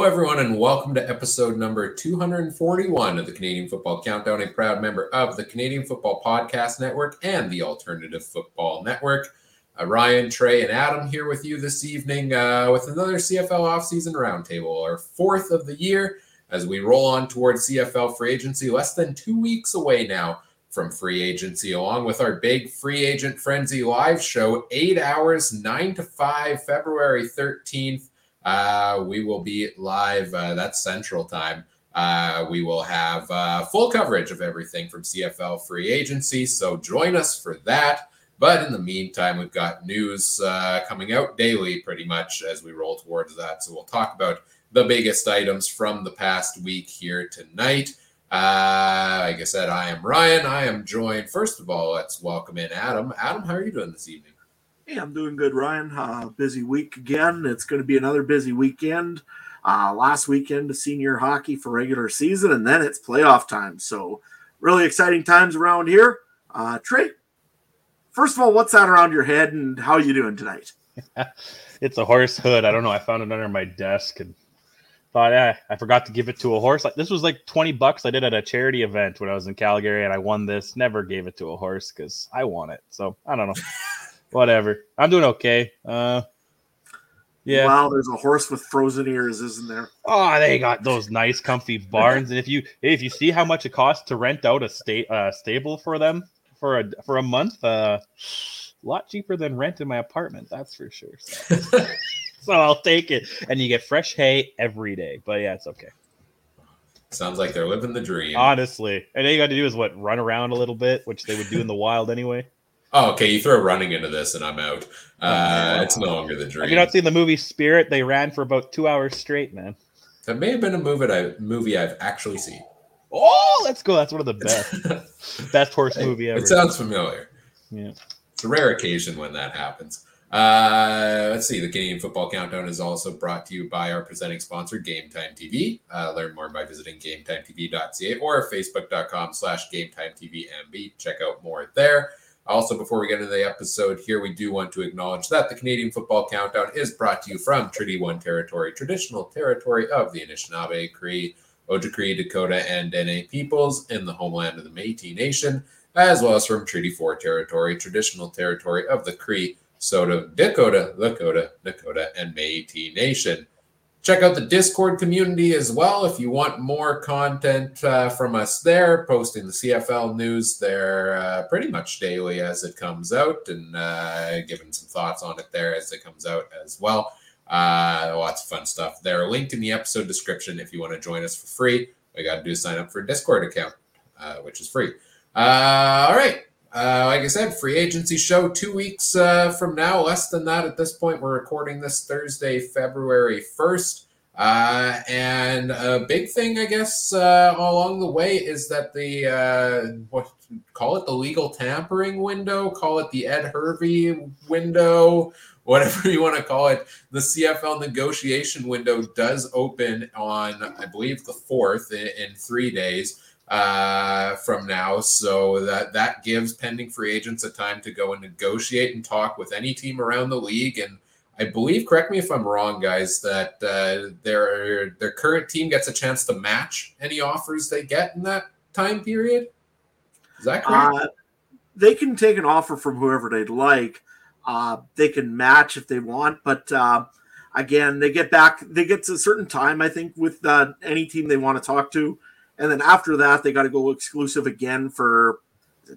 Hello, everyone, and welcome to episode number 241 of the Canadian Football Countdown, a proud member of the Canadian Football Podcast Network and the Alternative Football Network. Uh, Ryan, Trey, and Adam here with you this evening uh, with another CFL offseason roundtable, our fourth of the year as we roll on towards CFL free agency, less than two weeks away now from free agency, along with our big free agent frenzy live show, eight hours, nine to five, February 13th. Uh, we will be live. Uh, that's Central Time. Uh, we will have uh, full coverage of everything from CFL free agency. So join us for that. But in the meantime, we've got news uh, coming out daily pretty much as we roll towards that. So we'll talk about the biggest items from the past week here tonight. Uh, like I said, I am Ryan. I am joined, first of all, let's welcome in Adam. Adam, how are you doing this evening? Hey, I'm doing good, Ryan. Uh, busy week again. It's going to be another busy weekend. Uh, last weekend senior hockey for regular season, and then it's playoff time. So, really exciting times around here. Uh, Trey, first of all, what's that around your head, and how are you doing tonight? it's a horse hood. I don't know. I found it under my desk and thought, yeah, I forgot to give it to a horse. Like this was like twenty bucks I did at a charity event when I was in Calgary, and I won this. Never gave it to a horse because I won it. So I don't know. whatever. I'm doing okay. Uh, yeah. Wow, there's a horse with frozen ears, isn't there? Oh, they got those nice, comfy barns, and if you if you see how much it costs to rent out a state uh, stable for them for a for a month, uh, a lot cheaper than rent in my apartment. That's for sure. So. so I'll take it, and you get fresh hay every day. But yeah, it's okay. Sounds like they're living the dream. Honestly, and all you got to do is what run around a little bit, which they would do in the wild anyway. Oh, okay. You throw running into this, and I'm out. Uh, it's no longer the dream. Have you not seen the movie Spirit? They ran for about two hours straight, man. That may have been a movie I movie I've actually seen. Oh, let's go. That's one of the best best horse movie ever. It sounds familiar. Yeah, it's a rare occasion when that happens. Uh, let's see. The Canadian Football Countdown is also brought to you by our presenting sponsor, Game Time TV. Uh, learn more by visiting GameTimeTV.ca or Facebook.com/slash GameTimeTVMB. Check out more there. Also, before we get into the episode here, we do want to acknowledge that the Canadian Football Countdown is brought to you from Treaty 1 territory, traditional territory of the Anishinaabe, Cree, Ojibwe, Dakota, and Dene peoples in the homeland of the Métis Nation, as well as from Treaty 4 territory, traditional territory of the Cree, Saulteaux, Dakota, Lakota, Dakota, and Métis Nation. Check out the Discord community as well if you want more content uh, from us there, posting the CFL news there uh, pretty much daily as it comes out and uh, giving some thoughts on it there as it comes out as well. Uh, lots of fun stuff there. Linked in the episode description if you want to join us for free. All you got to do is sign up for a Discord account, uh, which is free. Uh, all right. Uh, like I said, free agency show two weeks uh, from now, less than that at this point. We're recording this Thursday, February 1st. Uh, and a big thing, I guess, uh, along the way is that the uh, what call it the legal tampering window, call it the Ed Hervey window, whatever you want to call it. The CFL negotiation window does open on, I believe, the fourth in, in three days uh, from now. So that that gives pending free agents a time to go and negotiate and talk with any team around the league. And I believe, correct me if I'm wrong, guys, that uh, their their current team gets a chance to match any offers they get in that time period. Is that correct? Uh, they can take an offer from whoever they'd like. Uh, they can match if they want, but uh, again, they get back. They get to a certain time, I think, with uh, any team they want to talk to and then after that they got to go exclusive again for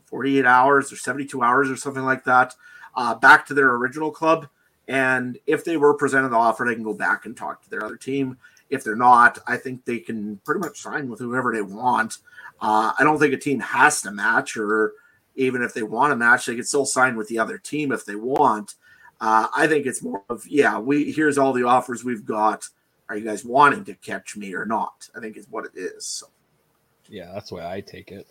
48 hours or 72 hours or something like that uh, back to their original club. And if they were presented the offer they can go back and talk to their other team. If they're not i think they can pretty much sign with whoever they want. Uh, i don't think a team has to match or even if they want to match they can still sign with the other team if they want. Uh, i think it's more of yeah we here's all the offers we've got. Are you guys wanting to catch me or not? I think is what it is so yeah, that's the way I take it.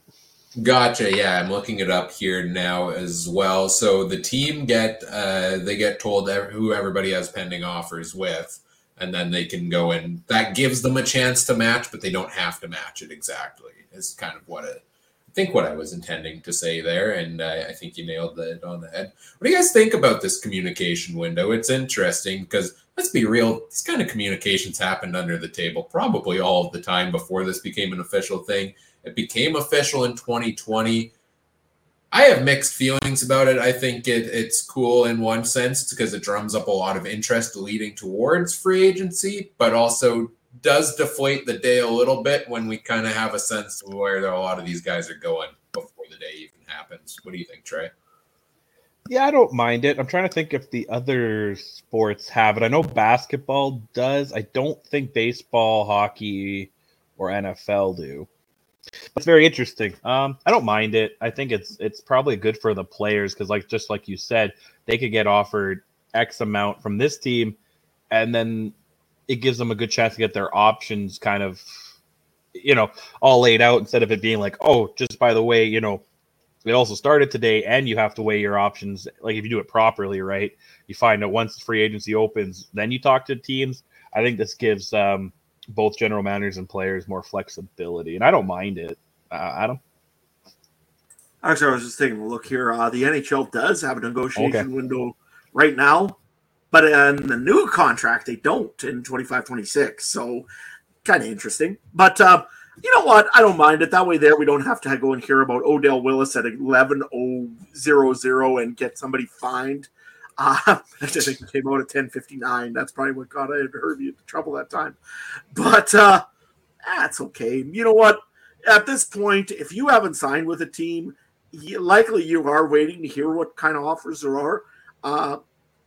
Gotcha. Yeah, I'm looking it up here now as well. So the team get uh, they get told who everybody has pending offers with, and then they can go and that gives them a chance to match, but they don't have to match it exactly. Is kind of what it, I think what I was intending to say there, and uh, I think you nailed it on the head. What do you guys think about this communication window? It's interesting because let's be real, these kind of communications happened under the table probably all of the time before this became an official thing. It became official in 2020. I have mixed feelings about it. I think it, it's cool in one sense because it drums up a lot of interest leading towards free agency, but also does deflate the day a little bit when we kind of have a sense of where a lot of these guys are going before the day even happens. What do you think, Trey? Yeah, I don't mind it. I'm trying to think if the other sports have it. I know basketball does. I don't think baseball, hockey, or NFL do. It's very interesting. Um, I don't mind it. I think it's it's probably good for the players because, like just like you said, they could get offered X amount from this team, and then it gives them a good chance to get their options kind of, you know, all laid out instead of it being like, oh, just by the way, you know, it also started today, and you have to weigh your options. Like if you do it properly, right? You find out once free agency opens, then you talk to teams. I think this gives um, both general managers and players more flexibility, and I don't mind it. Uh, Adam. Actually, I was just taking a look here. Uh, the NHL does have a negotiation okay. window right now, but in the new contract, they don't in 25 26. So, kind of interesting. But uh, you know what? I don't mind it. That way, there we don't have to go and hear about Odell Willis at 11.000 and get somebody fined. Uh, I think it came out at 10.59. That's probably what got Hervey into trouble that time. But uh, that's okay. You know what? At this point, if you haven't signed with a team, you, likely you are waiting to hear what kind of offers there are. Uh,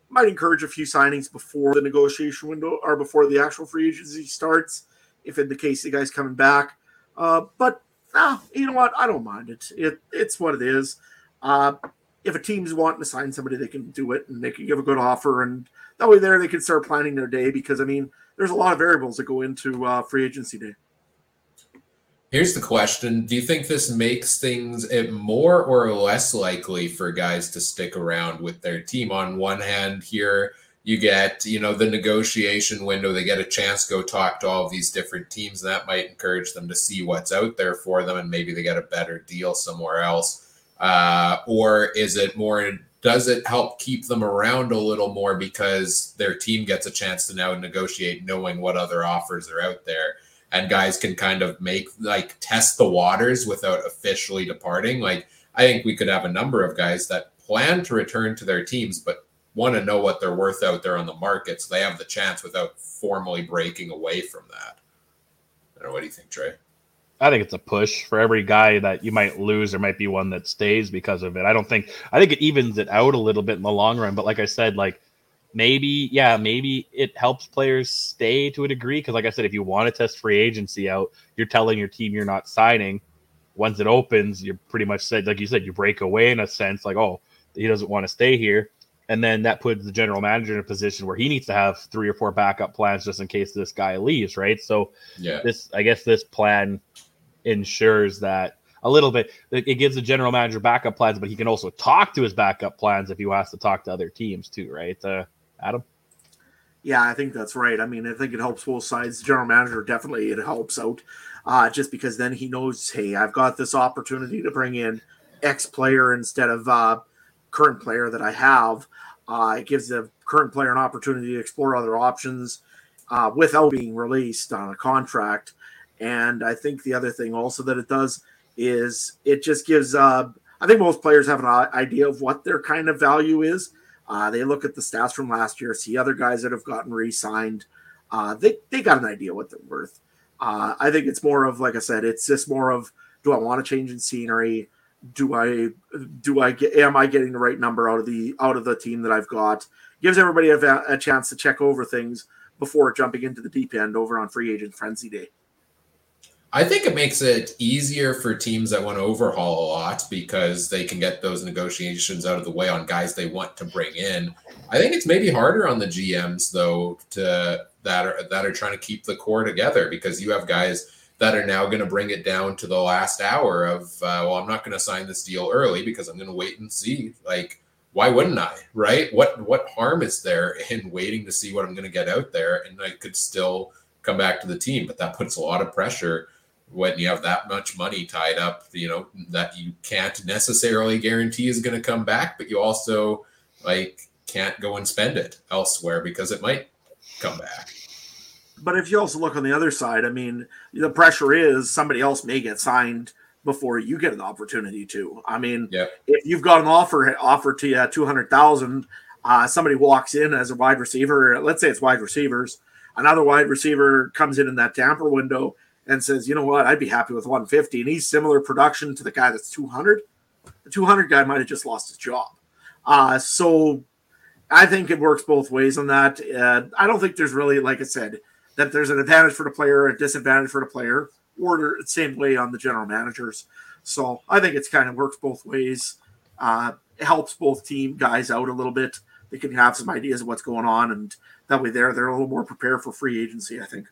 might encourage a few signings before the negotiation window or before the actual free agency starts if in the case the guy's coming back. Uh, but uh, you know what? I don't mind it. It it's what it is. Uh, if a team's wanting to sign somebody, they can do it and they can give a good offer, and that way there they can start planning their day. Because I mean, there's a lot of variables that go into uh, free agency day. Here's the question: Do you think this makes things more or less likely for guys to stick around with their team? On one hand, here you get you know the negotiation window they get a chance to go talk to all of these different teams and that might encourage them to see what's out there for them and maybe they get a better deal somewhere else. Uh, or is it more does it help keep them around a little more because their team gets a chance to now negotiate knowing what other offers are out there? And guys can kind of make like test the waters without officially departing. Like i think we could have a number of guys that plan to return to their teams but want to know what they're worth out there on the market so they have the chance without formally breaking away from that. I don't know. What do you think, Trey? I think it's a push for every guy that you might lose. There might be one that stays because of it. I don't think. I think it evens it out a little bit in the long run. But like I said, like maybe, yeah, maybe it helps players stay to a degree. Because like I said, if you want to test free agency out, you're telling your team you're not signing. Once it opens, you're pretty much said, like you said, you break away in a sense, like oh, he doesn't want to stay here and then that puts the general manager in a position where he needs to have three or four backup plans just in case this guy leaves, right? So, yeah, this I guess this plan ensures that a little bit. It gives the general manager backup plans, but he can also talk to his backup plans if he wants to talk to other teams too, right? Uh, Adam. Yeah, I think that's right. I mean, I think it helps both sides. The general manager definitely it helps out, uh, just because then he knows, hey, I've got this opportunity to bring in X player instead of uh, current player that I have. Uh, it gives the current player an opportunity to explore other options uh, without being released on a contract. And I think the other thing also that it does is it just gives. Uh, I think most players have an idea of what their kind of value is. Uh, they look at the stats from last year, see other guys that have gotten re-signed. Uh, they they got an idea what they're worth. Uh, I think it's more of like I said, it's just more of do I want to change in scenery? Do I do I get am I getting the right number out of the out of the team that I've got? Gives everybody a, a chance to check over things before jumping into the deep end over on free agent frenzy day. I think it makes it easier for teams that want to overhaul a lot because they can get those negotiations out of the way on guys they want to bring in. I think it's maybe harder on the GMs though to that are that are trying to keep the core together because you have guys that are now going to bring it down to the last hour of uh, well i'm not going to sign this deal early because i'm going to wait and see. Like why wouldn't i right? What what harm is there in waiting to see what i'm going to get out there? And i could still come back to the team but that puts a lot of pressure when you have that much money tied up you know that you can't necessarily guarantee is going to come back but you also like can't go and spend it elsewhere because it might come back. But if you also look on the other side, I mean, the pressure is somebody else may get signed before you get an opportunity to. I mean, Yep. if you've got an offer offer to you at two hundred thousand, uh, somebody walks in as a wide receiver. Let's say it's wide receivers. Another wide receiver comes in in that tamper window and says, "You know what? I'd be happy with one fifty, and he's similar production to the guy that's two hundred. The two hundred guy might have just lost his job. Uh, so I think it works both ways on that. Uh, I don't think there's really, like I said, that there's an advantage for the player, a disadvantage for the player, or the same way on the general managers. So I think it's kind of works both ways. Uh, it helps both team guys out a little bit. They can have some ideas of what's going on, and that way they're they're a little more prepared for free agency. I think.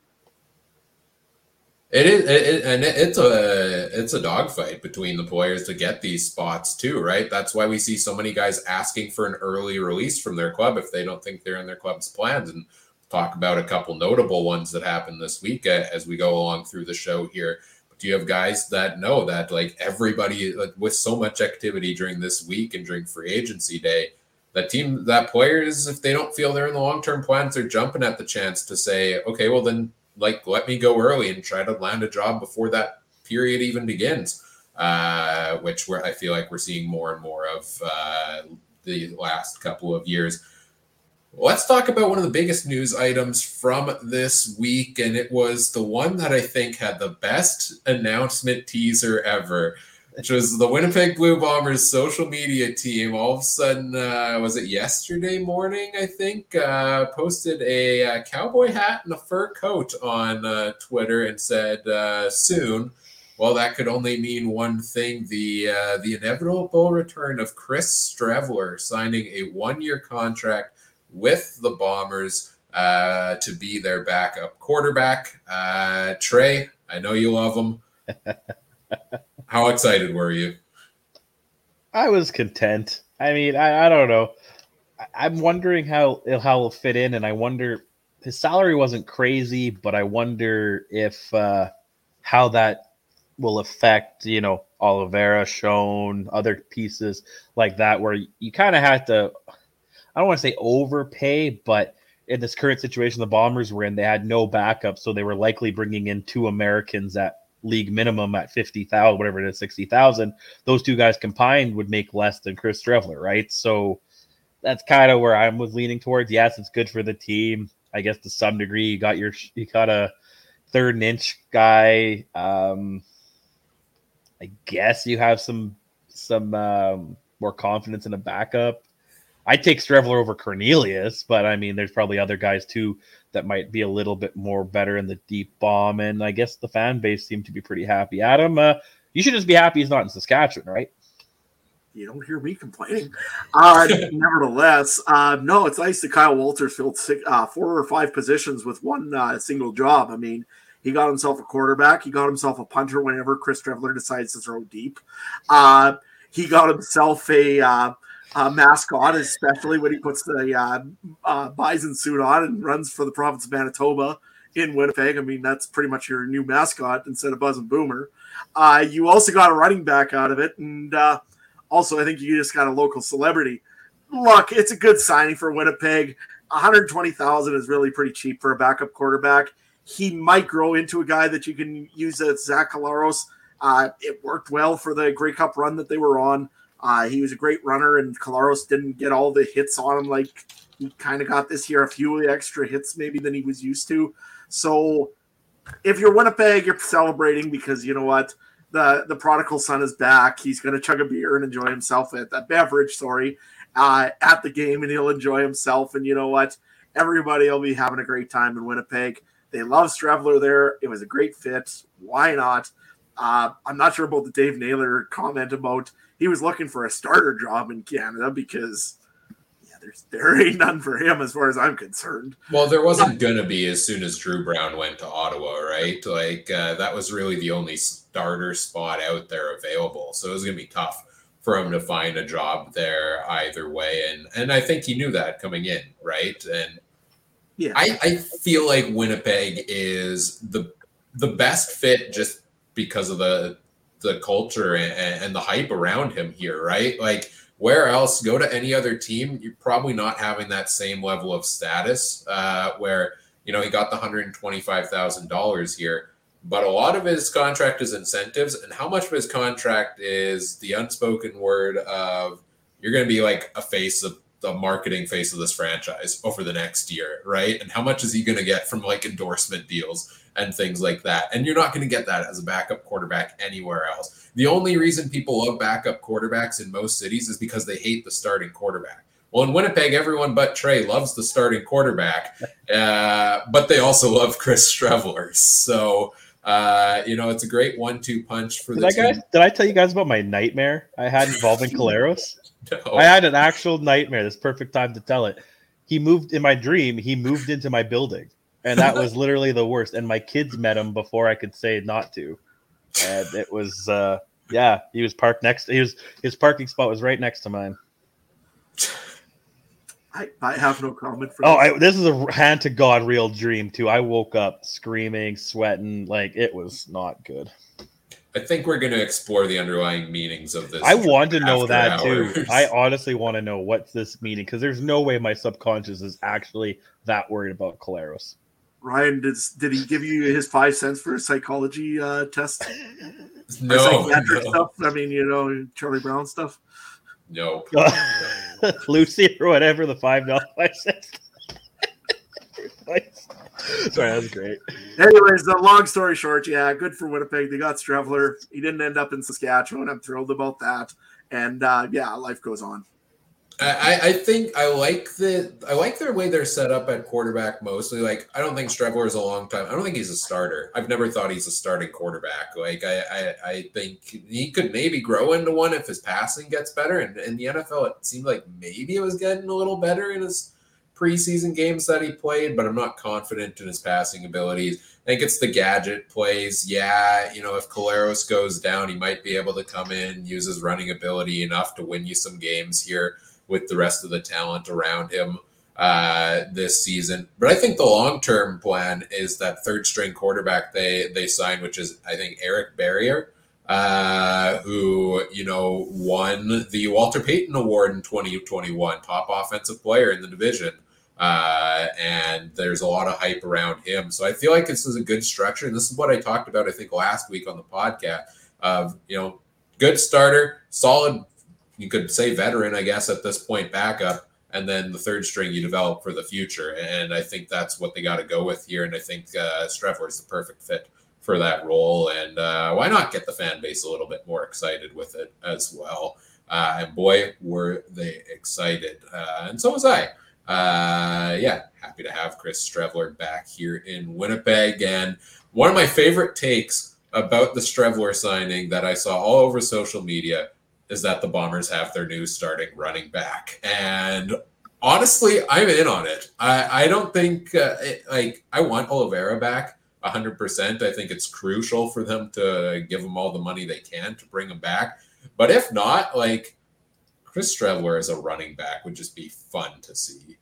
It is, it, and it's a it's a dogfight between the players to get these spots too, right? That's why we see so many guys asking for an early release from their club if they don't think they're in their club's plans. And talk about a couple notable ones that happened this week uh, as we go along through the show here. But do you have guys that know that like everybody like, with so much activity during this week and during free agency day? That team, that players, if they don't feel they're in the long term plans, they're jumping at the chance to say, okay, well then like let me go early and try to land a job before that period even begins uh, which i feel like we're seeing more and more of uh, the last couple of years let's talk about one of the biggest news items from this week and it was the one that i think had the best announcement teaser ever which was the Winnipeg Blue Bombers social media team. All of a sudden, uh, was it yesterday morning? I think uh, posted a, uh cowboy hat and a fur coat on uh, Twitter and said uh, soon. Well, that could only mean one thing: the the inevitable return of Chris Streveler signing a one year contract with the Bombers uh, to be their backup quarterback. Uh, Trey, I know you love him. How excited were you? I was content. I mean, I, I don't know. I, I'm wondering how it'll, how it'll fit in, and I wonder his salary wasn't crazy, but I wonder if uh, how that will affect you know Oliveira, shown other pieces like that, where you kind of have to. I don't want to say overpay, but in this current situation the Bombers were in, they had no backup, so they were likely bringing in two Americans at league minimum at fifty thousand, whatever it is, sixty thousand those two guys combined would make less than Chris Streveler, right? So that's kind of where I was leaning towards. Yes, it's good for the team. I guess to some degree, you got your you got a third and inch guy. Um, I guess you have some some um, more confidence in a backup. I take Streveler over Cornelius, but I mean, there's probably other guys too that might be a little bit more better in the deep bomb. And I guess the fan base seemed to be pretty happy. Adam, uh, you should just be happy he's not in Saskatchewan, right? You don't hear me complaining. Uh, nevertheless, uh, no, it's nice that Kyle Walters filled six, uh, four or five positions with one uh, single job. I mean, he got himself a quarterback. He got himself a punter whenever Chris Streveler decides to throw deep. Uh, he got himself a, uh, mascot, especially when he puts the uh, uh, bison suit on and runs for the province of Manitoba in Winnipeg. I mean, that's pretty much your new mascot instead of Buzz and Boomer. Uh, you also got a running back out of it, and uh, also I think you just got a local celebrity. Look, it's a good signing for Winnipeg. 120,000 is really pretty cheap for a backup quarterback. He might grow into a guy that you can use as Zach Collaros. Uh, it worked well for the Grey Cup run that they were on. Uh, he was a great runner, and Collaros didn't get all the hits on him like he kind of got this year, a few extra hits maybe than he was used to. So if you're Winnipeg, you're celebrating because you know what? The the prodigal son is back. He's going to chug a beer and enjoy himself at that beverage, sorry, uh, at the game, and he'll enjoy himself. And you know what? Everybody will be having a great time in Winnipeg. They love Streveler there. It was a great fit. Why not? Uh, I'm not sure about the Dave Naylor comment about he was looking for a starter job in Canada because yeah, there's there ain't none for him as far as I'm concerned. Well, there wasn't gonna be as soon as Dru Brown went to Ottawa, right? Like uh, that was really the only starter spot out there available, so it was gonna be tough for him to find a job there either way. And and I think he knew that coming in, right? And Yeah. I, I feel like Winnipeg is the the best fit just because of the the culture and, and the hype around him here, right? Like Where else? Go to any other team, you're probably not having that same level of status. Uh, where you know he got the hundred and twenty five thousand dollars here, but a lot of his contract is incentives, and how much of his contract is the unspoken word of you're going to be like a face of the marketing face of this franchise over the next year, right? And how much is he going to get from like endorsement deals and things like that? And you're not going to get that as a backup quarterback anywhere else. The only reason people love backup quarterbacks in most cities is because they hate the starting quarterback. Well, in Winnipeg, everyone but Trey loves the starting quarterback, uh, but they also love Chris Streveler. So, uh, you know, it's a great one-two punch for did the team. guys, did I tell you guys about my nightmare I had involving Collaros? No. I had an actual nightmare. This perfect time to tell it. He moved in my dream. He moved into my building, and that was literally the worst. And my kids met him before I could say not to, and it was uh, yeah. He was parked next. He was his parking spot was right next to mine. I, I have no comment for Oh, this. I, this is a hand to god real dream too. I woke up screaming, sweating, like it was not good. I think we're going to explore the underlying meanings of this. I want to know after that too. I honestly want to know what's this meaning because there's no way my subconscious is actually that worried about Collaros. Ryan, did, did he give you his five cents for a psychology uh, test? No, psychiatric no, stuff? I mean, you know, Charlie Brown stuff. no. Lucy or whatever the five dollars I said. Sorry, that was great. Anyways, the long story short, yeah, good for Winnipeg. They got Streveler. He didn't end up in Saskatchewan. I'm thrilled about that. And uh, yeah, life goes on. I, I think I like the I like their way they're set up at quarterback mostly. Like I don't think Streveler is a long time. I don't think he's a starter. I've never thought he's a starting quarterback. Like I I, I think he could maybe grow into one if his passing gets better. And in the NFL, it seemed like maybe it was getting a little better in his preseason games that he played, but I'm not confident in his passing abilities. I think it's the gadget plays. Yeah, you know, if Collaros goes down, he might be able to come in, use his running ability enough to win you some games here with the rest of the talent around him uh, this season. But I think the long term plan is that third string quarterback they they signed, which is I think Eric Barriere, uh, who you know won the Walter Payton Award in 2021, top offensive player in the division. Uh, and there's a lot of hype around him. So I feel like this is a good structure. And this is what I talked about, I think, last week on the podcast of, you know, good starter, solid you could say veteran, I guess, at this point, backup, and then the third string you develop for the future. And I think that's what they got to go with here. And I think uh, Streveler is the perfect fit for that role. And uh, why not get the fan base a little bit more excited with it as well? Uh, and boy, were they excited. Uh, and so was I. Uh, yeah, happy to have Chris Streveler back here in Winnipeg. And one of my favorite takes about the Streveler signing that I saw all over social media is that the Bombers have their new starting running back. And honestly, I'm in on it. I, I don't think, uh, it, like, I want Oliveira back 100%. I think it's crucial for them to give him all the money they can to bring him back. But if not, like, Chris Streveler as a running back would just be fun to see.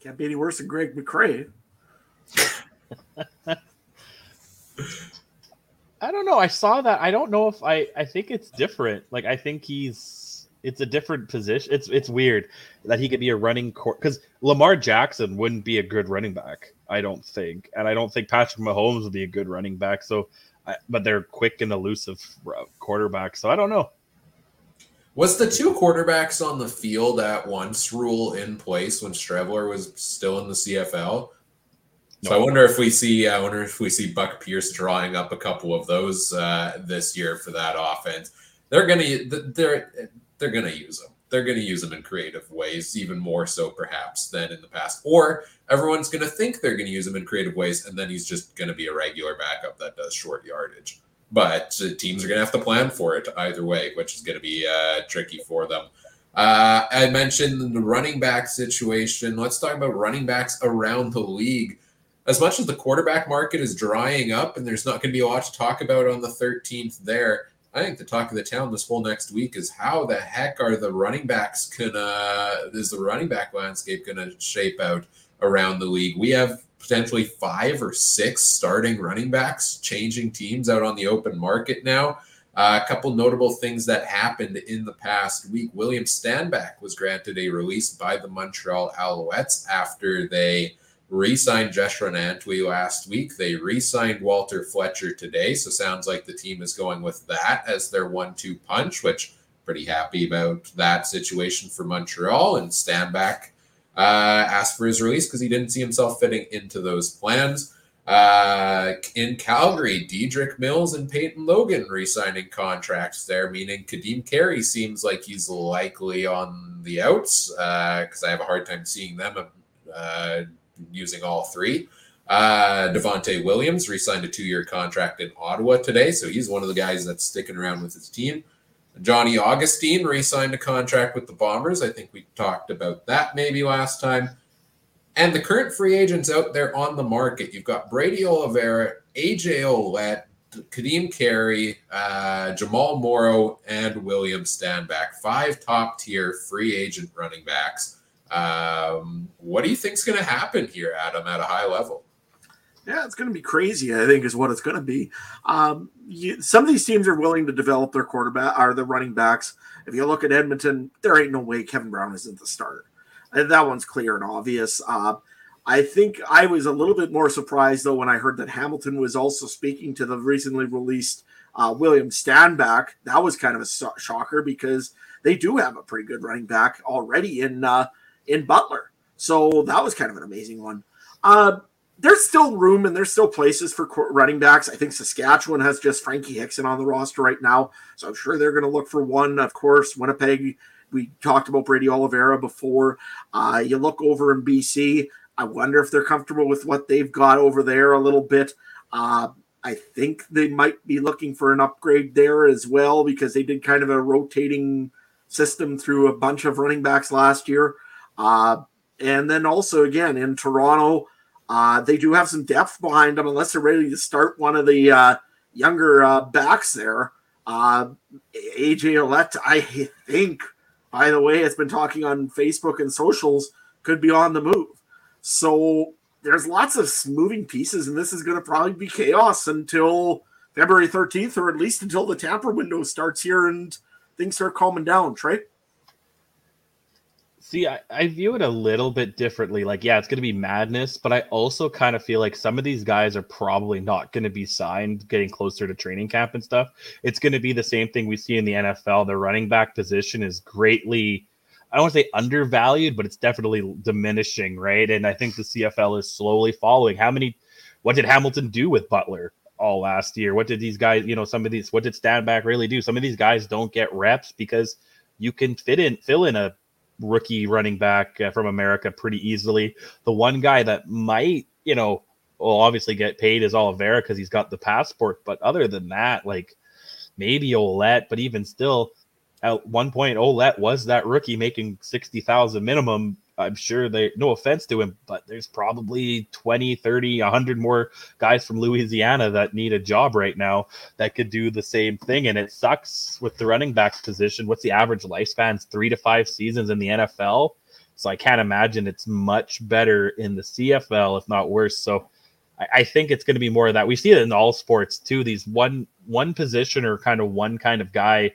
Can't be any worse than Greg McCrae. I don't know. I saw that. I don't know if I. I think it's different. Like I think he's. It's a different position. It's it's weird that he could be a running court because Lamar Jackson wouldn't be a good running back. I don't think, and I don't think Patrick Mahomes would be a good running back. So, I, but they're quick and elusive uh, quarterbacks. So I don't know. Was the two quarterbacks on the field at once rule in place when Streveler was still in the CFL? So I wonder if we see. I wonder if we see Buck Pierce drawing up a couple of those uh, this year for that offense. They're gonna. They're they're gonna use them. They're gonna use them in creative ways, even more so perhaps than in the past. Or everyone's gonna think they're gonna use him in creative ways, and then he's just gonna be a regular backup that does short yardage. But teams are gonna have to plan for it either way, which is gonna be uh, tricky for them. Uh, I mentioned the running back situation. Let's talk about running backs around the league as much as the quarterback market is drying up and there's not going to be a lot to talk about on the 13th there, I think the talk of the town this whole next week is how the heck are the running backs gonna is the running back landscape gonna shape out around the league? We have potentially five or six starting running backs changing teams out on the open market now. Uh, a couple notable things that happened in the past week. William Stanback was granted a release by the Montreal Alouettes after they re-signed Jeshrun Antwi last week. They re-signed Walter Fletcher today, so sounds like the team is going with that as their one-two punch, which pretty happy about that situation for Montreal. And Stanback uh, asked for his release because he didn't see himself fitting into those plans. Uh, in Calgary, Dedrick Mills and Peyton Logan re-signing contracts there, meaning Kadeem Carey seems like he's likely on the outs because uh, I have a hard time seeing them uh, using all three. Uh, Devonte Williams re-signed a two-year contract in Ottawa today, so he's one of the guys that's sticking around with his team. Johnny Augustine re-signed a contract with the Bombers. I think we talked about that maybe last time. And the current free agents out there on the market, you've got Brady Oliveira, AJ Ouellette, Kadeem Carey, uh, Jamal Morrow, and William Stanback. Five top tier free agent running backs. Um, what do you think is going to happen here, Adam, at a high level? Yeah, it's going to be crazy. I think is what it's going to be. Um, you, some of these teams are willing to develop their quarterback or the running backs. If you look at Edmonton, there ain't no way Kevin Brown isn't the starter. That one's clear and obvious. Uh, I think I was a little bit more surprised though when I heard that Hamilton was also speaking to the recently released uh, William Stanback. That was kind of a shocker because they do have a pretty good running back already in uh, in Butler. So that was kind of an amazing one. Uh, there's still room and there's still places for running backs. I think Saskatchewan has just Frankie Hickson on the roster right now, so I'm sure they're going to look for one. Of course, Winnipeg we talked about Brady Oliveira before. Uh, you look over in BC. I wonder if they're comfortable with what they've got over there a little bit. Uh, I think they might be looking for an upgrade there as well because they did kind of a rotating system through a bunch of running backs last year. Uh, and then also, again, in Toronto, uh, they do have some depth behind them unless they're ready to start one of the uh, younger uh, backs there. Uh, AJ Ouellette, I think, by the way, has been talking on Facebook and socials, could be on the move. So there's lots of moving pieces, and this is going to probably be chaos until February 13th, or at least until the tamper window starts here and things start calming down. Trey? See, I, I view it a little bit differently. Like, yeah, it's going to be madness, but I also kind of feel like some of these guys are probably not going to be signed getting closer to training camp and stuff. It's going to be the same thing we see in the NFL. The running back position is greatly, I don't want to say undervalued, but it's definitely diminishing, right? And I think the CFL is slowly following. How many, what did Hamilton do with Butler? all last year. What did these guys, you know, some of these, what did Stanback really do? Some of these guys don't get reps because you can fit in, fill in a rookie running back uh, from America pretty easily. The one guy that might, you know, will obviously get paid is Oliveira because he's got the passport. But other than that, like maybe Ouellette, but even still, at one point, Ouellette was that rookie making 60,000 minimum I'm sure they, no offense to him, but there's probably 20, 30, 100 more guys from Louisiana that need a job right now that could do the same thing. And it sucks with the running backs position. What's the average lifespan? Three to five seasons in the NFL. So I can't imagine it's much better in the CFL, if not worse. So I, I think it's going to be more of that. We see it in all sports too. These one one position or kind of one kind of guy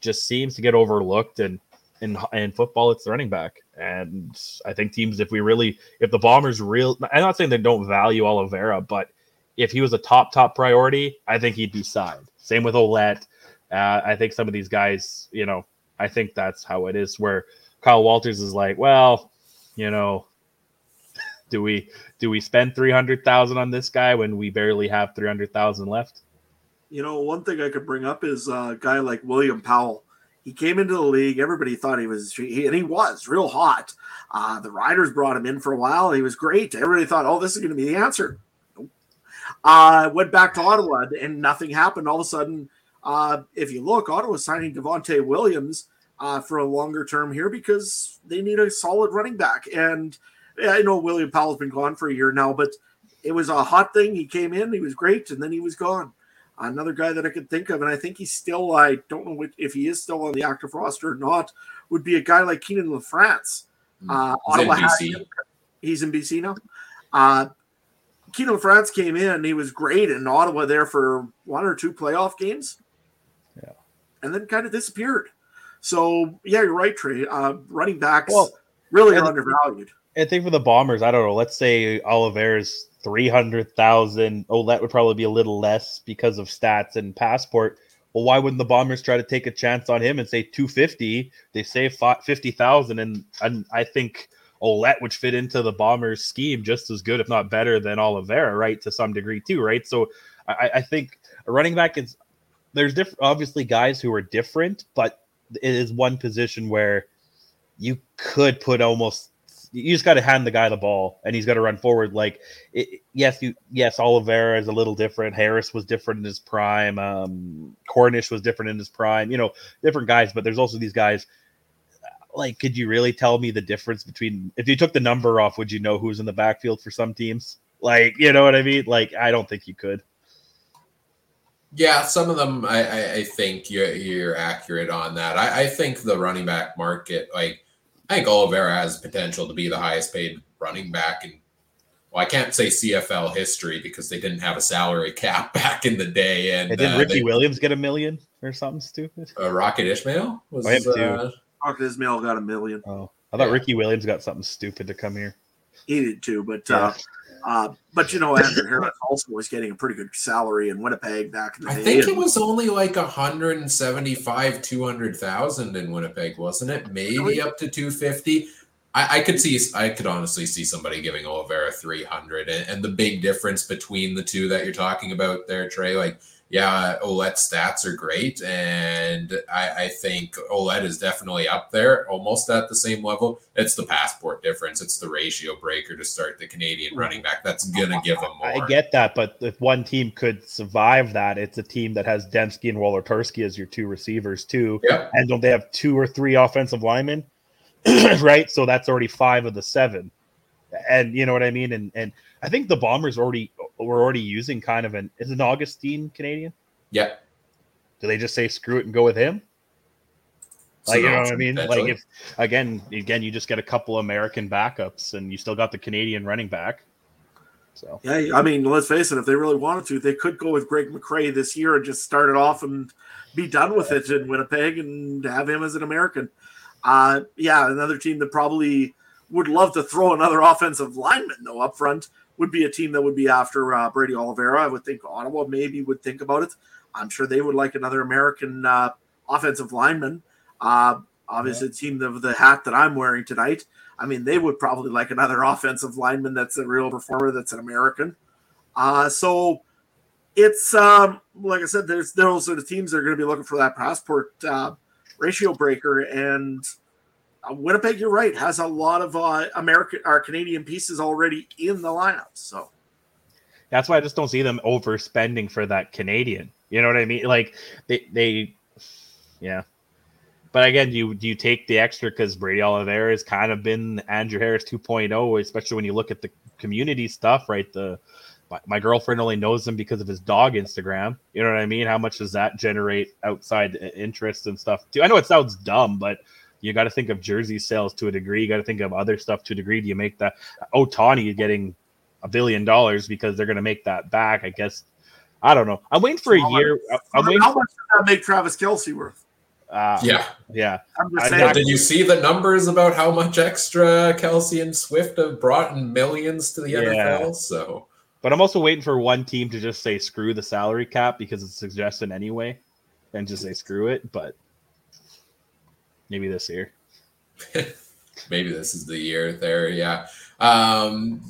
just seems to get overlooked and in in football, it's the running back. And I think teams, if we really, if the Bombers real, I'm not saying they don't value Oliveira, but if he was a top top priority, I think he'd be signed. Same with Ouellette. Uh, I think some of these guys, you know, I think that's how it is. Where Kyle Walters is like, well, you know, do we do we spend three hundred thousand on this guy when we barely have three hundred thousand left? You know, one thing I could bring up is a guy like William Powell he came into the league. Everybody thought he was, he, and he was real hot. Uh, the Riders brought him in for a while. He was great. Everybody thought, oh, this is going to be the answer. Nope. Uh, went back to Ottawa, and nothing happened. All of a sudden, uh, if you look, Ottawa signing Devonte Williams uh, for a longer term here because they need a solid running back. And I know William Powell's been gone for a year now, but it was a hot thing. He came in, he was great, and then he was gone. Another guy that I could think of, and I think he's still, I don't know if he is still on the active roster or not, would be a guy like Kienan LaFrance. Hmm. Uh, Ottawa. He's in BC now. Uh, Kienan LaFrance came in. He was great in Ottawa there for one or two playoff games. Yeah. And then kind of disappeared. So yeah, you're right, Trey. Uh, running backs Well, really are undervalued. I think for the Bombers, I don't know. Let's say Oliveira's three hundred thousand. Oh, that would probably be a little less because of stats and passport. Well, why wouldn't the Bombers try to take a chance on him and say two fifty? They save fifty thousand, and and I think oh, Ouellette would fit into the Bombers scheme just as good, if not better, than Oliveira, right? To some degree, too, right? So I, I think running back is there's different, obviously guys who are different, but it is one position where you could put almost you just got to hand the guy the ball and he's got to run forward. Like it, yes you yes Oliveira is a little different. Harris was different in his prime. Um Cornish was different in his prime. You know different guys but there's also these guys like could you really tell me the difference between if you took the number off would you know who's in the backfield for some teams? Like you know what I mean? Like I don't think you could. Yeah, some of them I, I, I think you're you're accurate on that. I, I think the running back market, like I think Oliveira has potential to be the highest paid running back in well, I can't say CFL history because they didn't have a salary cap back in the day. And and did uh, Ricky they- Williams get a million or something stupid uh, Rocket Ismail was Oh, him too. uh, Mark Ismail got a million. oh I thought Yeah. Ricky Williams got something stupid to come here He did too, but Yeah. Uh, but you know, Andrew Harris also was getting a pretty good salary in Winnipeg back in the I day. think it was only like 175, 200,000 in Winnipeg, wasn't it? Maybe up to 250. I, I could see, I could honestly see somebody giving Oliveira 300. And, and the big difference between the two that you're talking about there, Trey, like, yeah, Ouellette's stats are great. And I, I think Ouellette is definitely up there, almost at the same level. It's the passport difference, it's the ratio breaker to start the Canadian running back. That's going to give him more. I get that, but if one team could survive that, it's a team that has Demski and Wolitarsky as your two receivers too, Yep. and don't they have two or three offensive linemen? right, so that's already five of the seven, and you know what I mean. And and I think the Bombers already were already using kind of an is an Augustine Canadian. Yeah. Do they just say screw it and go with him? Like you know what I mean? Like if again, again, you just get a couple American backups, and you still got the Canadian running back. So Yeah, I mean, let's face it. If they really wanted to, they could go with Greg McCrae this year and just start it off and be done with it in Winnipeg and have him as an American. Uh, yeah, another team that probably would love to throw another offensive lineman though up front would be a team that would be after uh, Brady Oliveira. I would think Ottawa maybe would think about it. I'm sure they would like another American uh, offensive lineman. Uh, obviously, the team of the hat that I'm wearing tonight. I mean, they would probably like another offensive lineman that's a real performer, that's an American. Uh, so it's um, like I said, there's those are the teams that are going to be looking for that passport uh, ratio breaker, and Winnipeg, you're right, has a lot of uh, American or Canadian pieces already in the lineup. So That's why I just don't see them overspending for that Canadian. You know what I mean? Like they they yeah. But again, you do you take the extra because Brady Oliveira has kind of been Andrew Harris 2.0, especially when you look at the community stuff, right? The my, my girlfriend only knows him because of his dog Instagram. You know what I mean? How much does that generate outside interest and stuff too? I know it sounds dumb, but you got to think of jersey sales to a degree. You got to think of other stuff to a degree. Do you make that Ohtani getting a billion dollars because they're going to make that back? I guess. I don't know. I'm waiting for a How much- year. I'm waiting. how For, much does that make Travis Kelce worth? uh, Yeah. yeah. I'm just saying. Did you see the numbers about how much extra Kelce and Swift have brought in millions to the Yeah. NFL? So But I'm also waiting for one team to just say screw the salary cap because it's suggested anyway, and just say screw it. But maybe this year. maybe this is the year there. Yeah. Um,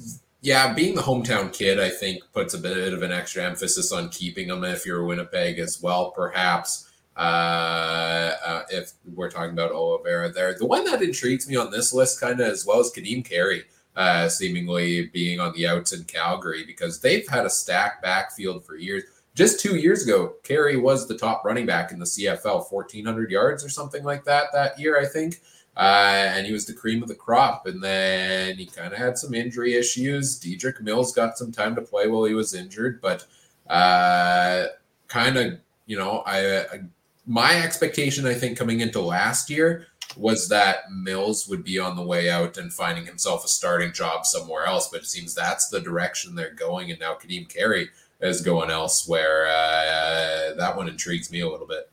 yeah, being the hometown kid, I think, puts a bit of an extra emphasis on keeping them if you're Winnipeg as well, perhaps. Uh, uh, if we're talking about Oliveira there, the one that intrigues me on this list, kind of as well, is Kadeem Carey, uh, seemingly being on the outs in Calgary because they've had a stacked backfield for years. Just two years ago, Carey was the top running back in the CFL, 1,400 yards or something like that that year, I think. Uh, and he was the cream of the crop. And then he kind of had some injury issues. Dedrick Mills got some time to play while he was injured, but uh, kind of, you know, I, I my expectation, I think, coming into last year was that Mills would be on the way out and finding himself a starting job somewhere else. But it seems that's the direction they're going. And now Kadeem Carey is going elsewhere. Uh, that one intrigues me a little bit.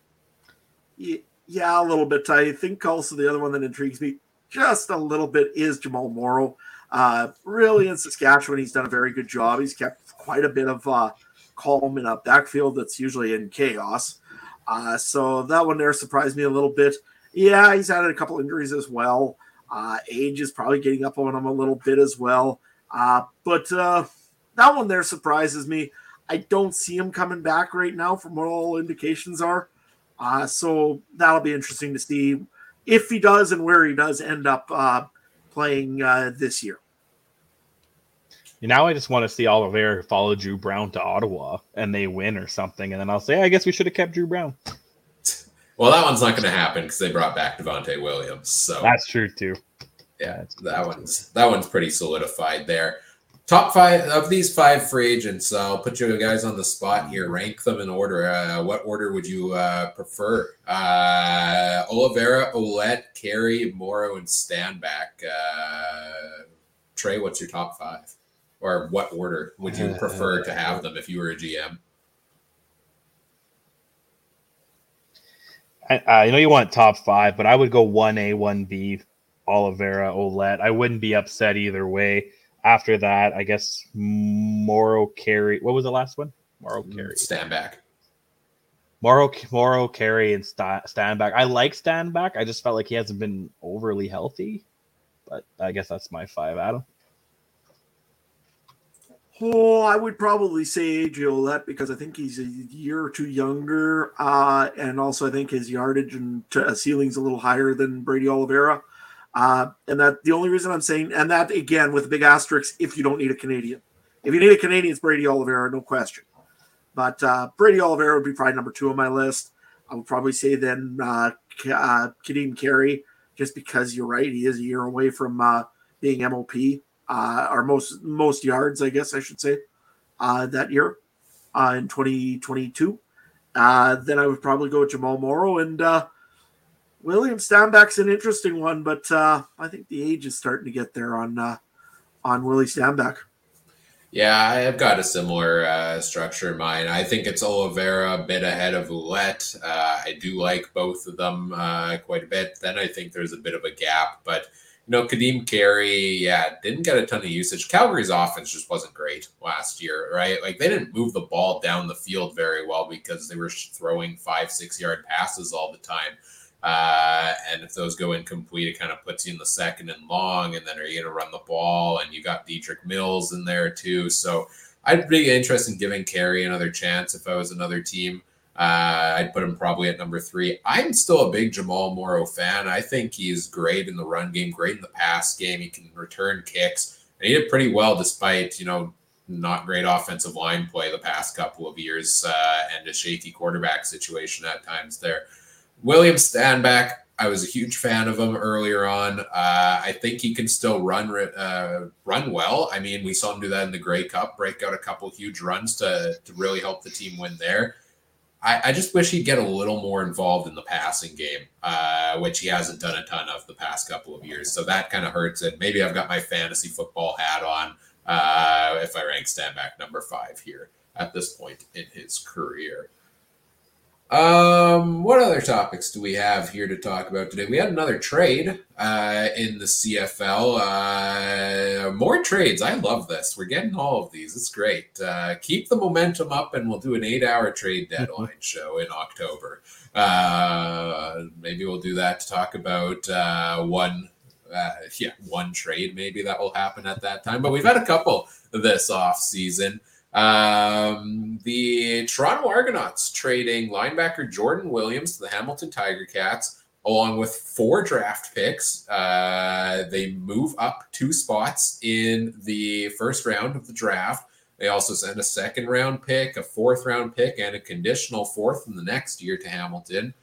Yeah, a little bit. I think also the other one that intrigues me just a little bit is Jamal Morrow. Uh, really, in Saskatchewan, he's done a very good job. He's kept quite a bit of uh, calm in a backfield that's usually in chaos. Uh, so that one there surprised me a little bit. Yeah, he's had a couple injuries as well. Uh, age is probably getting up on him a little bit as well. Uh, but uh, that one there surprises me. I don't see him coming back right now, from what all indications are. Uh, so that'll be interesting to see if he does and where he does end up uh, playing uh, this year. Now I just want to see Oliveira follow Dru Brown to Ottawa and they win or something, and then I'll say, I guess we should have kept Dru Brown. Well, that one's not going to happen because they brought back Devonte Williams. So that's true too. Yeah, that one's that one's pretty solidified there. Top five of these five free agents. I'll put you guys on the spot here. Rank them in order. Uh, what order would you uh, prefer? Uh, Oliveira, Ouellette, Carey, Morrow, and Stanback. Uh, Trey, what's your top five? Or what order would you prefer to have them if you were a GM? I, I know you want top five, but I would go one A, one B, Oliveira, Ouellette. I wouldn't be upset either way. After that, I guess Morrow Carey. What was the last one? Morrow mm, Carey. Stanback. Morrow, Morrow Carey, and st- Stanback. I like Stanback. I just felt like he hasn't been overly healthy, but I guess that's my five. Adam. Oh, I would probably say AJ Ouellette because I think he's a year or two younger, uh, and also I think his yardage and t- uh, ceiling's a little higher than Brady Oliveira. Uh, and that the only reason I'm saying, and that again with a big asterisk, if you don't need a Canadian, if you need a Canadian, it's Brady Oliveira, no question. But uh, Brady Oliveira would be probably number two on my list. I would probably say then uh, uh, Kadeem Carey, just because you're right, he is a year away from uh, being MOP, uh, or most most yards, I guess I should say, uh, that year uh, in 2022. Uh, then I would probably go with Jamal Morrow and uh, William Stanback's an interesting one, but uh, I think the age is starting to get there on uh, on Willie Stanback. Yeah, I've got a similar uh, structure in mind. I think it's Oliveira a bit ahead of Ouellette. Uh, I do like both of them uh, quite a bit. Then I think there's a bit of a gap, but you know, Kadeem Carey, yeah, didn't get a ton of usage. Calgary's offense just wasn't great last year, right? Like they didn't move the ball down the field very well because they were throwing five, six yard passes all the time. Uh, and if those go incomplete, it kind of puts you in the second and long. And then are you going to run the ball? And you got Dedrick Mills in there too. So I'd be interested in giving Carey another chance if I was another team. Uh, I'd put him probably at number three. I'm still a big Jamal Morrow fan. I think he's great in the run game, great in the pass game. He can return kicks, and he did pretty well despite you know not great offensive line play the past couple of years uh, and a shaky quarterback situation at times there. William Stanback, I was a huge fan of him earlier on. Uh, I think he can still run uh, run well. I mean, we saw him do that in the Grey Cup, break out a couple huge runs to to really help the team win there. I, I just wish he'd get a little more involved in the passing game, uh, which he hasn't done a ton of the past couple of years. So that kind of hurts it. Maybe I've got my fantasy football hat on uh, if I rank Stanback number five here at this point in his career. Um, what other topics do we have here to talk about today? We had another trade uh, in the CFL. Uh, more trades. I love this. We're getting all of these. It's great. Uh, keep the momentum up, and we'll do an eight-hour trade deadline show in October. Uh, maybe we'll do that to talk about uh, one. Uh, yeah, one trade maybe that will happen at that time. But we've had a couple this off season. Um, the Toronto Argonauts trading linebacker Jordan Williams to the Hamilton Tiger Cats, along with four draft picks. Uh, they move up two spots in the first round of the draft. They also send a second round pick, a fourth round pick, and a conditional fourth in the next year to Hamilton.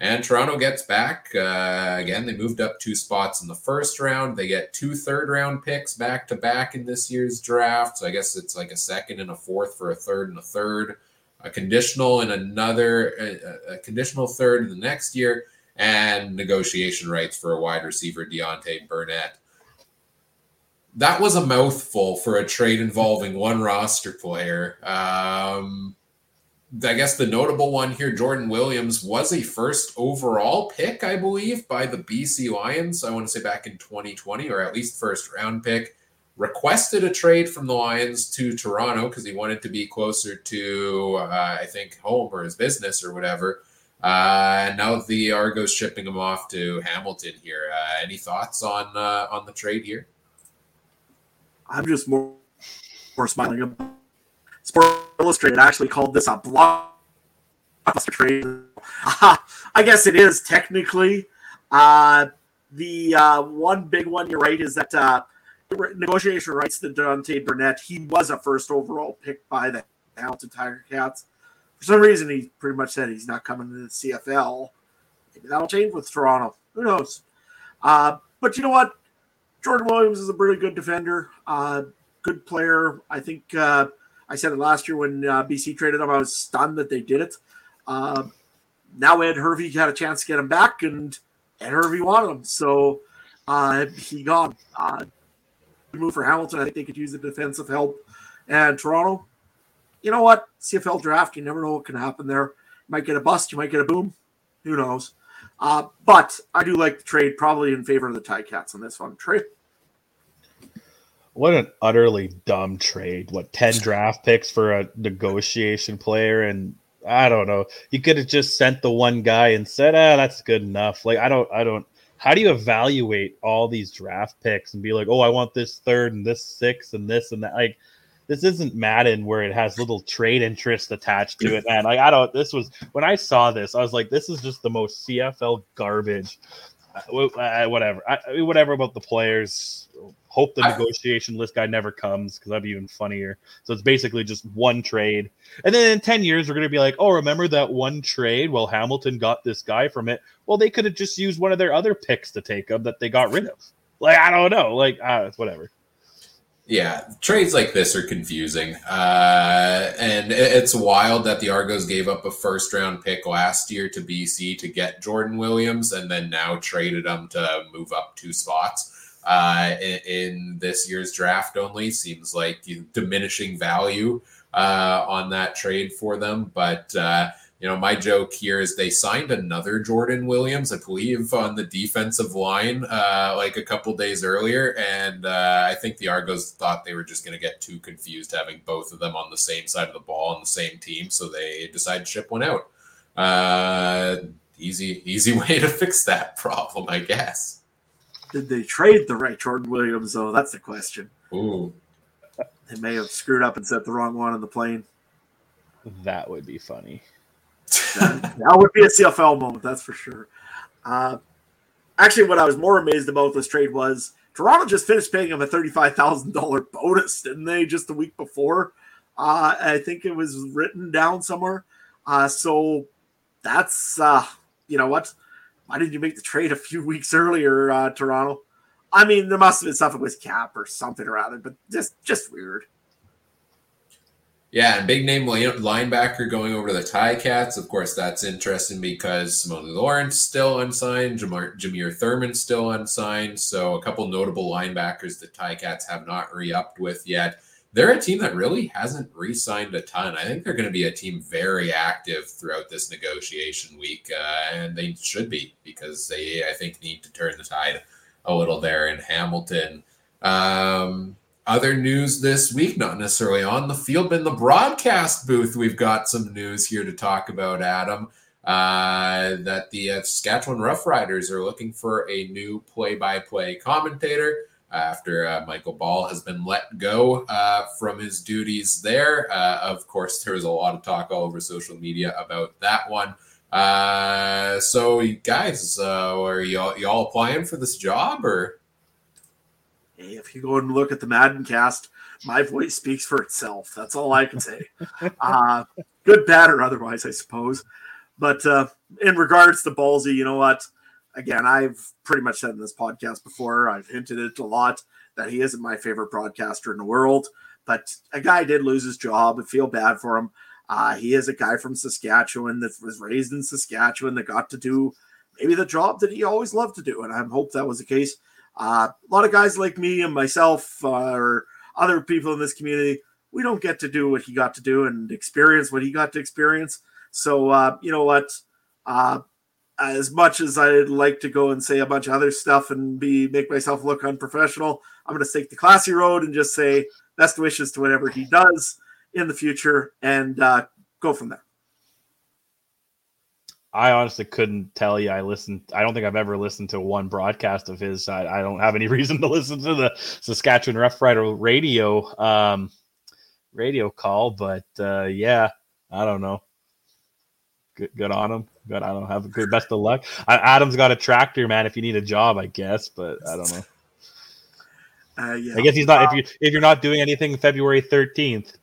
And Toronto gets back. Uh, again, they moved up two spots in the first round. They get two third round picks back to back in this year's draft. So I guess it's like a second and a fourth for a third and a third, a conditional and another, a, a conditional third in the next year, and negotiation rights for a wide receiver, Deontay Burnett. That was a mouthful for a trade involving one roster player. Um, I guess the notable one here, Jordan Williams, was a first overall pick, I believe, by the BC Lions. I want to say back in 2020, or at least first round pick. Requested a trade from the Lions to Toronto because he wanted to be closer to, uh, I think, home or his business or whatever. Uh, and now the Argos shipping him off to Hamilton here. Uh, any thoughts on uh, on the trade here? I'm just more more smiling. Sport Illustrated actually called this a blockbuster trade. I guess it is technically. Uh, the uh, one big one, you're right, is that uh, negotiation rights to Dante Burnett. He was a first overall pick by the Hamilton Tiger Cats. For some reason, he pretty much said he's not coming to the CFL. Maybe that'll change with Toronto. Who knows? Uh, but you know what? Jordan Williams is a really good defender, uh, good player. I think uh, I said it last year when uh, BC traded him. I was stunned that they did it. Uh, now Ed Hervey had a chance to get him back, and Ed Hervey wanted him, so uh, he got uh, move for Hamilton. I think they could use the defensive help. And Toronto, you know what? CFL draft, you never know what can happen there. You might get a bust, you might get a boom. Who knows? Uh, but I do like the trade, probably in favor of the Ticats on this one. Trade. What an utterly dumb trade. What, 10 draft picks for a negotiation player? And I don't know. You could have just sent the one guy and said, ah, that's good enough. Like, I don't, I don't, how do you evaluate all these draft picks and be like, oh, I want this third and this sixth and this and that? Like, this isn't Madden where it has little trade interest attached to it, man. Like, I don't, this was, when I saw this, I was like, this is just the most CFL garbage. Uh, whatever. I, whatever about the players. Hope the negotiation list guy never comes because that'd be even funnier. So it's basically just one trade. And then in 10 years, we're going to be like, oh, remember that one trade? Well, Hamilton got this guy from it. Well, they could have just used one of their other picks to take him that they got rid of. Like, I don't know. Like, uh, whatever. Yeah, trades like this are confusing. Uh, and it's wild that the Argos gave up a first round pick last year to BC to get Jordan Williams and then now traded him to move up two spots. Uh, in, in, this year's draft only seems like diminishing value uh, on that trade for them. But uh, you know, my joke here is they signed another Jordan Williams, I believe, on the defensive line uh, like a couple days earlier. And uh, I think the Argos thought they were just going to get too confused having both of them on the same side of the ball on the same team. So they decided to ship one out. Uh, easy, easy way to fix that problem, I guess. Did they trade the right Jordan Williams, though? That's the question. Ooh. They may have screwed up and set the wrong one on the plane. That would be funny that, that, would be a CFL moment, that's for sure. Uh, actually, what I was more amazed about this trade was Toronto just finished paying him a thirty-five thousand dollar bonus, didn't they? Just the week before, uh, I think it was written down somewhere. Uh, so that's uh, you know what? Why didn't you make the trade a few weeks earlier, uh, Toronto? I mean, there must have been something with cap or something or other, but just just weird. Yeah, and big name linebacker going over to the Ticats. Of course, that's interesting because Simoni Lawrence still unsigned, Jamar, Jameer Thurman still unsigned. So a couple notable linebackers the that Ticats have not re-upped with yet. They're a team that really hasn't re-signed a ton. I think they're going to be a team very active throughout this negotiation week, uh, and they should be because they, I think, need to turn the tide a little there in Hamilton. Um, other news this week, not necessarily on the field, but in the broadcast booth, we've got some news here to talk about, Adam. Uh, that the uh, Saskatchewan Roughriders are looking for a new play by play commentator after uh, Michael Ball has been let go uh, from his duties there. Uh, of course, there was a lot of talk all over social media about that one. Uh, so, guys, are y'all, y'all applying for this job or? Hey, if you go and look at the Madden cast, my voice speaks for itself. That's all I can say. uh, good, bad, or otherwise, I suppose. But uh, in regards to Ballsy, you know what? Again, I've pretty much said in this podcast before, I've hinted it a lot that he isn't my favorite broadcaster in the world. But a guy did lose his job. I feel bad for him. Uh, he is a guy from Saskatchewan that was raised in Saskatchewan that got to do maybe the job that he always loved to do. And I hope that was the case. Uh, a lot of guys like me and myself uh, or other people in this community, we don't get to do what he got to do and experience what he got to experience. So uh, you know what? As much as I'd like to go and say a bunch of other stuff and be make myself look unprofessional, I'm going to take the classy road and just say best wishes to whatever he does in the future and uh, go from there. I honestly couldn't tell you. I listened. I don't think I've ever listened to one broadcast of his. I, I don't have any reason to listen to the Saskatchewan Rough Rider radio um, radio call, but uh, yeah, I don't know. Good, good on him. Good. I don't have a good. Best of luck. I, Adam's got a tractor, man. If you need a job, I guess, but I don't know. Uh, yeah. I guess he's not. If you if you're not doing anything February thirteenth.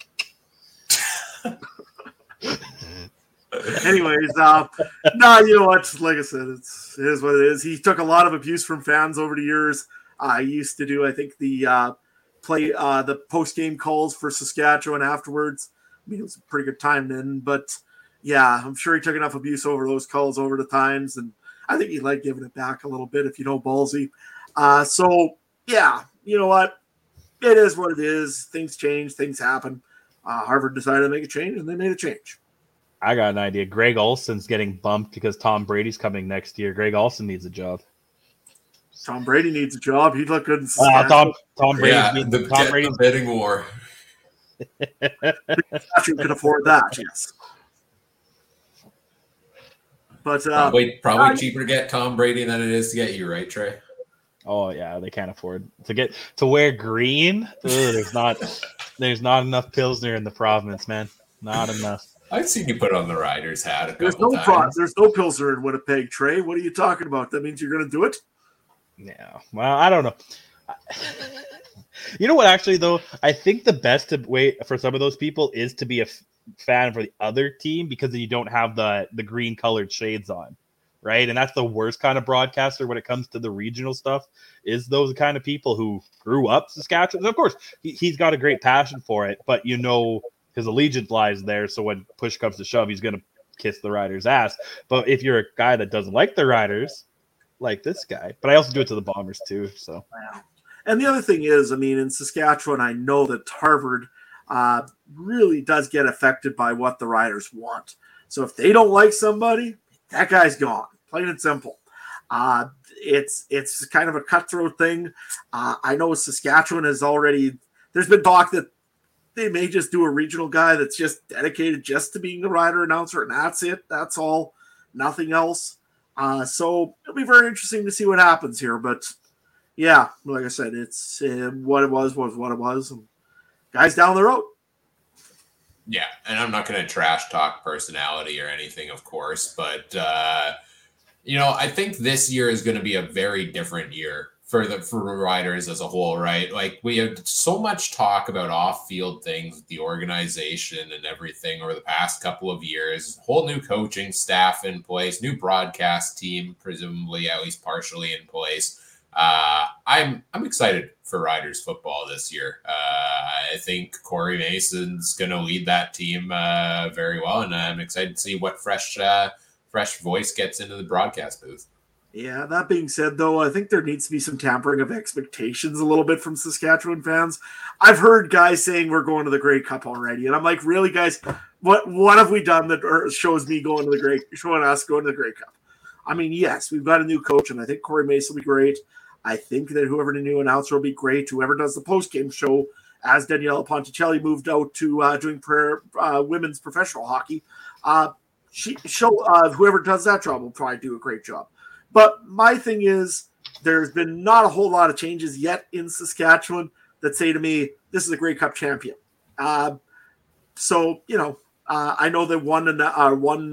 Anyways, uh, no, you know what? Like I said, it's it is what it is. He took a lot of abuse from fans over the years. I used to do, I think, the uh, play uh, the post game calls for Saskatchewan afterwards. I mean, it was a pretty good time then, but yeah, I'm sure he took enough abuse over those calls over the times, and I think he'd like giving it back a little bit if you know ballsy. Uh, so yeah, you know what? It is what it is. Things change, things happen. Uh, Harvard decided to make a change, and they made a change. I got an idea. Greg Olsen's getting bumped because Tom Brady's coming next year. Greg Olsen needs a job. Tom Brady needs a job. He'd look good in uh, Tom Tom Brady. Yeah, the, Tom Brady's bidding war. you can afford that. Yes. But uh, probably probably uh, cheaper to get Tom Brady than it is to get you, right, Trey? Oh yeah, they can't afford to get to wear green. Ugh, there's not there's not enough pilsner in the province, man. Not enough. I've seen you put on the rider's hat a there's no times. Pro, there's no pilsner in Winnipeg, Trey. What are you talking about? That means you're going to do it? Yeah. Well, I don't know. you know what? Actually, though, I think the best way for some of those people is to be a fan for the other team because you don't have the the green colored shades on, right? And that's the worst kind of broadcaster when it comes to the regional stuff. Is those kind of people who grew up Saskatchewan? Of course, he, he's got a great passion for it, but you know his allegiance lies there. So when push comes to shove, he's going to kiss the rider's ass. But if you're a guy that doesn't like the riders, like this guy, but I also do it to the bombers too. So, and the other thing is, I mean, in Saskatchewan, I know that Harvard uh, really does get affected by what the riders want. So if they don't like somebody, that guy's gone. Plain and simple. Uh, it's it's kind of a cutthroat thing. Uh, I know Saskatchewan has already. There's been talk that they may just do a regional guy that's just dedicated just to being the rider announcer, and that's it. That's all, nothing else. Uh, so it'll be very interesting to see what happens here. But yeah, like I said, it's uh, what it was was what it was. And guys down the road. Yeah, and I'm not going to trash talk personality or anything, of course, but uh, you know, I think this year is going to be a very different year for the for riders as a whole, right? Like we had so much talk about off-field things with the organization and everything over the past couple of years. Whole new coaching staff in place, new broadcast team, presumably at least partially in place. Uh, I'm I'm excited for Riders football this year. Uh, I think Corey Mason's going to lead that team uh, very well, and I'm excited to see what fresh uh, fresh voice gets into the broadcast booth. Yeah, that being said, though, I think there needs to be some tampering of expectations a little bit from Saskatchewan fans. I've heard guys saying we're going to the Grey Cup already, and I'm like, really, guys? What what have we done that shows me going to the Grey, showing us going to the Grey Cup? I mean, yes, we've got a new coach, and I think Corey Mason will be great. I think that whoever the new announcer will be great. Whoever does the post game show, as Daniella Ponticelli moved out to uh, doing prayer, uh, women's professional hockey, uh, she show uh, whoever does that job will probably do a great job. But my thing is, there's been not a whole lot of changes yet in Saskatchewan that say to me, this is a Grey Cup champion. Uh, so, you know, uh, I know that one, uh, one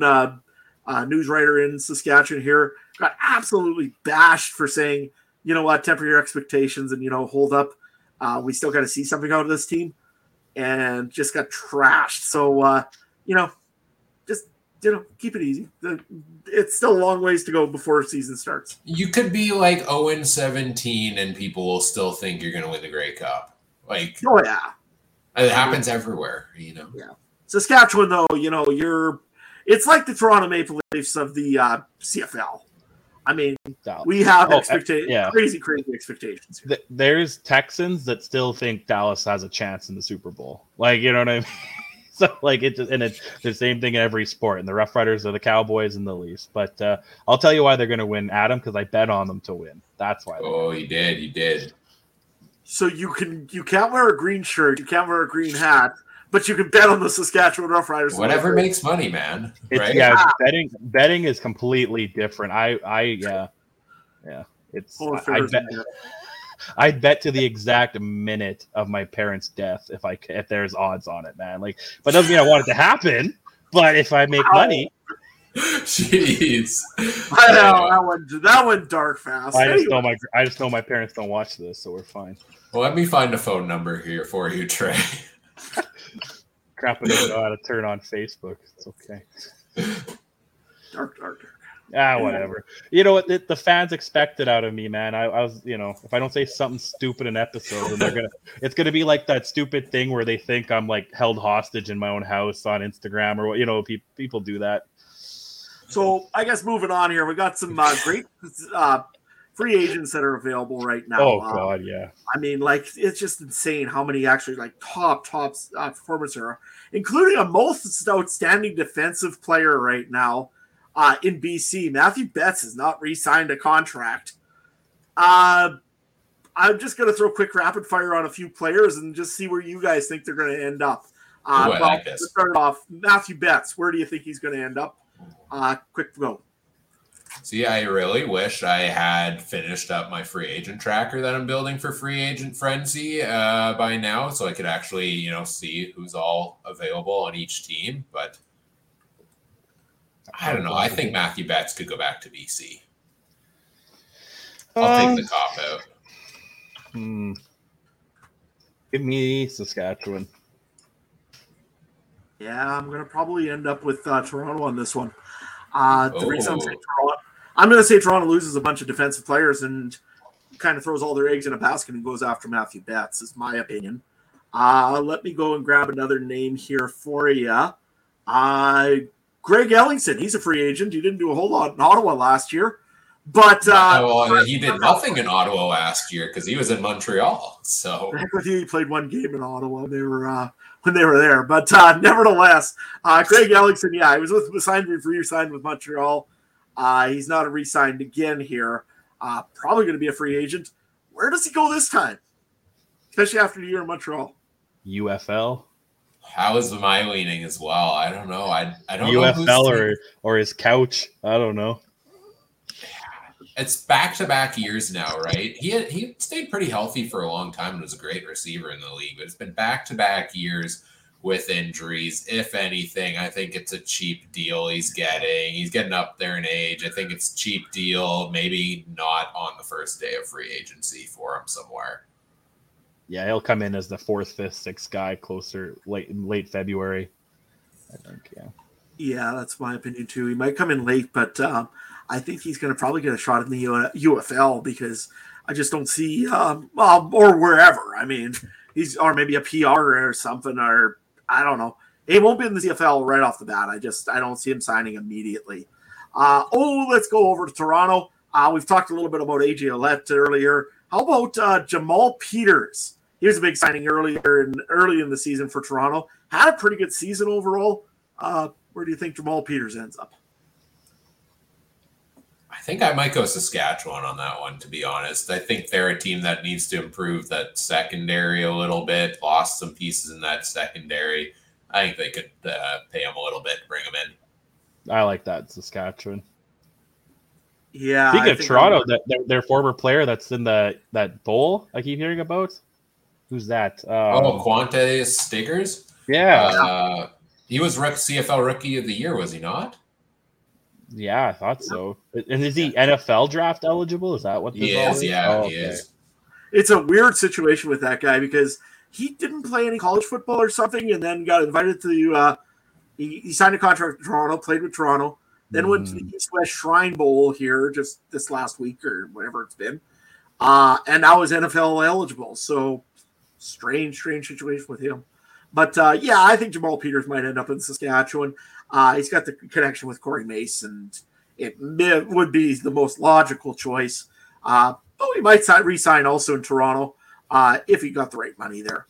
news writer in Saskatchewan here got absolutely bashed for saying, you know what, temper your expectations and, you know, hold up. Uh, we still got to see something out of this team and just got trashed. So, uh, you know, just you know, keep it easy. It's still a long ways to go before season starts. You could be like 0 and 17 and people will still think you're going to win the Grey Cup. Like, oh, yeah. It happens everywhere, you know. Yeah. Saskatchewan, though, you know, you're, it's like the Toronto Maple Leafs of the uh, CFL. I mean, Dallas. we have Oh, expectations, yeah. crazy, crazy expectations. Here. There's Texans that still think Dallas has a chance in the Super Bowl. Like, you know what I mean? so, like, it just, and it's the same thing in every sport. And the Rough Riders are the Cowboys and the Leafs. But uh, I'll tell you why they're going to win, Adam, because I bet on them to win. That's why. they're Oh, you did, you did. So you can you can't wear a green shirt, you can't wear a green hat, but you can bet on the Saskatchewan Roughriders. Whatever makes money, man. It's, right? Yeah, ah. betting betting is completely different. I I yeah yeah. It's I, I bet. I'd bet to the exact minute of my parents' death if I c- if there's odds on it, man. Like, but doesn't mean I want it to happen. But if I make money, Jeez. I know that one. That one dark fast. I just Anyway, know my I just know my parents don't watch this, so we're fine. Well, let me find a phone number here for you, Trey. Crap, I don't know how to turn on Facebook. It's okay. dark, dark, dark. Ah, whatever. You know what? The, the fans expect it out of me, man. I, I was, you know, if I don't say something stupid in episodes, then they're gonna, it's gonna be like that stupid thing where they think I'm like held hostage in my own house on Instagram or what. You know, pe- people do that. So I guess moving on here, we got some uh, great uh, free agents that are available right now. oh Uh, God, yeah. I mean, like it's just insane how many actually like top top uh, performers are, including a most outstanding defensive player right now uh, in BC. Mathieu Betts has not re-signed a contract. Uh, I'm just gonna throw quick rapid fire on a few players and just see where you guys think they're gonna end up. Uh, Ooh, I well, like this. to start off, Mathieu Betts. Where do you think he's gonna end up? Uh, quick go. See, I really wish I had finished up my free agent tracker that I'm building for Free Agent Frenzy uh, by now, so I could actually, you know, see who's all available on each team. But I don't know. I think Mathieu Betts could go back to BC. I'll Um, take the cop out. hmm. Give me Saskatchewan. Yeah, I'm gonna probably end up with uh, Toronto on this one. Uh, the reason I'm Oh. Toronto, I'm gonna say Toronto loses a bunch of defensive players and kind of throws all their eggs in a basket and goes after Mathieu Betts, is my opinion. Uh, let me go and grab another name here for you. Uh, Greg Ellingson, he's a free agent. He didn't do a whole lot in Ottawa last year, but uh, well, he did nothing in Ottawa last year because he was in Montreal. So with you, he played one game in Ottawa. They were uh, when they were there, but uh, nevertheless, uh, Craig Ellingson, yeah, he was with was signed with re-signed with Montreal. Uh, he's not a re-signed again here. Uh, probably going to be a free agent. Where does he go this time? Especially after the year in Montreal. UFL, how is my leaning as well? I don't know. I I don't know. UFL, or or his couch. I don't know. It's back to back years now, right? He had, he stayed pretty healthy for a long time and was a great receiver in the league, but it's been back to back years with injuries. If anything, I think it's a cheap deal he's getting. He's getting up there in age. I think it's cheap deal, maybe not on the first day of free agency for him somewhere. Yeah, he'll come in as the fourth, fifth, sixth guy closer late in late February. I think. Yeah. Yeah, that's my opinion too. He might come in late, but um, I think he's going to probably get a shot in the UFL because I just don't see, um, well, or wherever. I mean, he's or maybe a PR or something, or I don't know. He won't be in the CFL right off the bat. I just I don't see him signing immediately. Uh, oh, let's go over to Toronto. Uh, we've talked a little bit about AJ Ouellette earlier. How about uh, Jamal Peters? He was a big signing earlier in early in the season for Toronto. Had a pretty good season overall. Uh, where do you think Jamal Peters ends up? I think I might go Saskatchewan on that one, to be honest. I think they're a team that needs to improve that secondary a little bit, lost some pieces in that secondary. I think they could uh, pay him a little bit, and bring him in. I like that Saskatchewan. Yeah. Speaking I of think Toronto, that their, their former player that's in the that bowl I keep hearing about. Who's that? Um, oh, Qwan'tez Stiggers? yeah, Uh, he was rook- CFL Rookie of the Year, was he not? Yeah, I thought so. And is he NFL draft eligible? Is that what He this all is, yeah, Oh, he okay. is. it's a weird situation with that guy because he didn't play any college football or something, and then got invited to. Uh, he, he signed a contract with Toronto, played with Toronto, then went to the East West Shrine Bowl here just this last week or whatever it's been, uh, and now is NFL eligible. So strange, strange situation with him. But uh, yeah, I think Jamal Peters might end up in Saskatchewan. Uh, he's got the connection with Corey Mace, and it may, would be the most logical choice. Uh, but we might resign also in Toronto uh, if he got the right money there.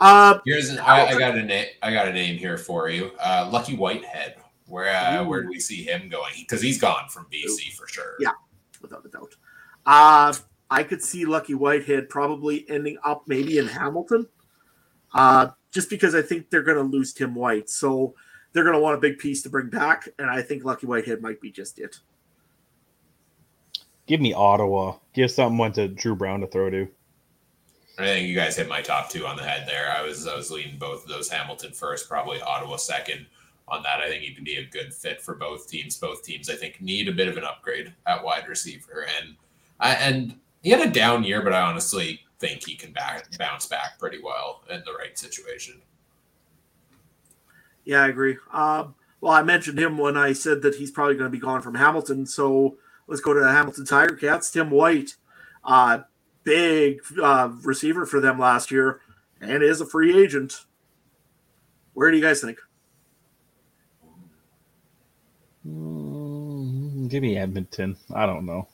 Uh, Here's an, I, I, got a name. I got a name here for you. Uh, Lucky Whitehead. Where uh, where do we see him going? Because he's gone from BC for sure. Yeah, without a doubt. Uh, I could see Lucky Whitehead probably ending up maybe in Hamilton, uh, just because I think they're going to lose Tim White. So they're going to want a big piece to bring back, and I think Lucky Whitehead might be just it. Give me Ottawa. Give someone to Dru Brown to throw to. I think you guys hit my top two on the head there. I was I was leading both of those. Hamilton first, probably Ottawa second. On that, I think he can be a good fit for both teams. Both teams, I think, need a bit of an upgrade at wide receiver, and I, and he had a down year, but I honestly think he can back, bounce back pretty well in the right situation. Yeah, I agree. Um, well, I mentioned him when I said that he's probably going to be gone from Hamilton. So let's go to the Hamilton Tiger Cats. Tim White, uh, big uh, receiver for them last year, and is a free agent. Where do you guys think? Mm, give me Edmonton. I don't know.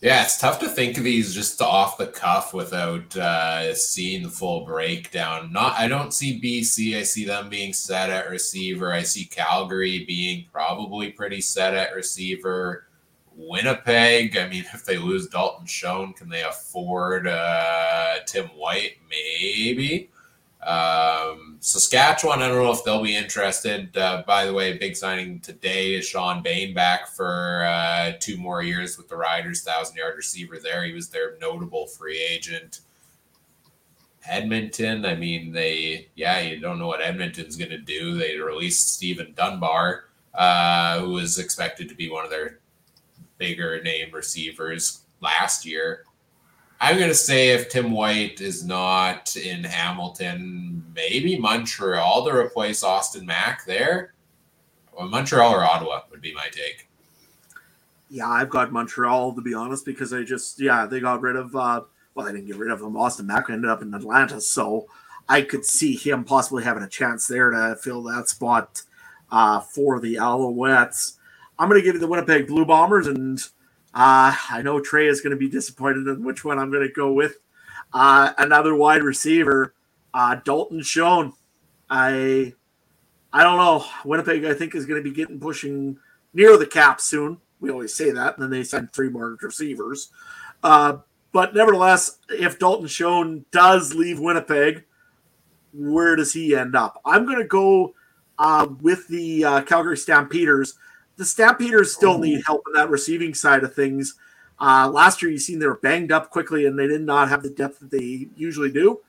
Yeah, it's tough to think of these just off the cuff without uh, seeing the full breakdown. Not, I don't see BC. I see them being set at receiver. I see Calgary being probably pretty set at receiver. Winnipeg. I mean, if they lose Dalton Schoen, can they afford uh, Tim White? Maybe. Um, Saskatchewan, I don't know if they'll be interested. Uh, by the way, big signing today is Shawn Bane back for uh, two more years with the Riders, thousand yard receiver there. He was their notable free agent. Edmonton, I mean, they, yeah, you don't know what Edmonton's going to do. They released Stephen Dunbar, uh, who was expected to be one of their bigger name receivers last year. I'm going to say if Tim White is not in Hamilton, maybe Montreal to replace Austin Mack there. Well, Montreal or Ottawa would be my take. Yeah, I've got Montreal to be honest because they just yeah they got rid of uh well they didn't get rid of him. Austin Mack ended up in Atlanta, so I could see him possibly having a chance there to fill that spot uh, for the Alouettes. I'm going to give you the Winnipeg Blue Bombers and uh, I know Trey is going to be disappointed in which one I'm going to go with. Uh, another wide receiver, uh, Dalton Schoen. I I don't know. Winnipeg, I think, is going to be getting pushing near the cap soon. We always say that, and then they send three more receivers. Uh, but nevertheless, if Dalton Schoen does leave Winnipeg, where does he end up? I'm going to go uh, with the uh, Calgary Stampeders the Stampeders still oh. need help in that receiving side of things. Uh, last year, you seen they were banged up quickly and they did not have the depth that they usually do.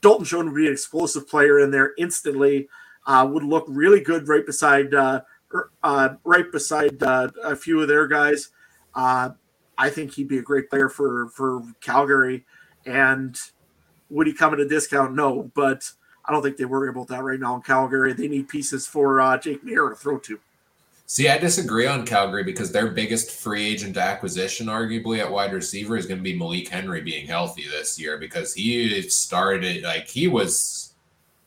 Dalton Schoen would be an explosive player in there instantly. Uh, would look really good right beside uh, er, uh right beside uh, a few of their guys. Uh, I think he'd be a great player for for Calgary. And would he come at a discount? No, but I don't think they worry about that right now in Calgary. They need pieces for Jake Maier to throw to. See, I disagree on Calgary because their biggest free agent acquisition, arguably at wide receiver, is going to be Malik Henry being healthy this year because he started like he was.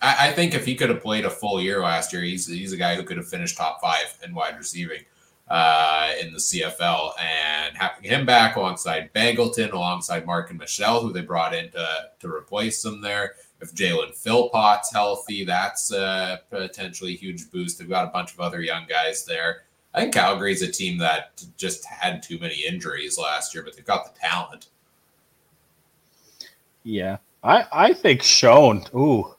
I, I think if he could have played a full year last year, he's he's a guy who could have finished top five in wide receiving uh, in the CFL. And having him back alongside Begelton, alongside Marken Michel, who they brought in to, to replace him there, if Jalen Philpot's healthy, that's a potentially huge boost. They've got a bunch of other young guys there. I think Calgary's a team that just had too many injuries last year, but they've got the talent. Yeah, I I think Schoen. Ooh,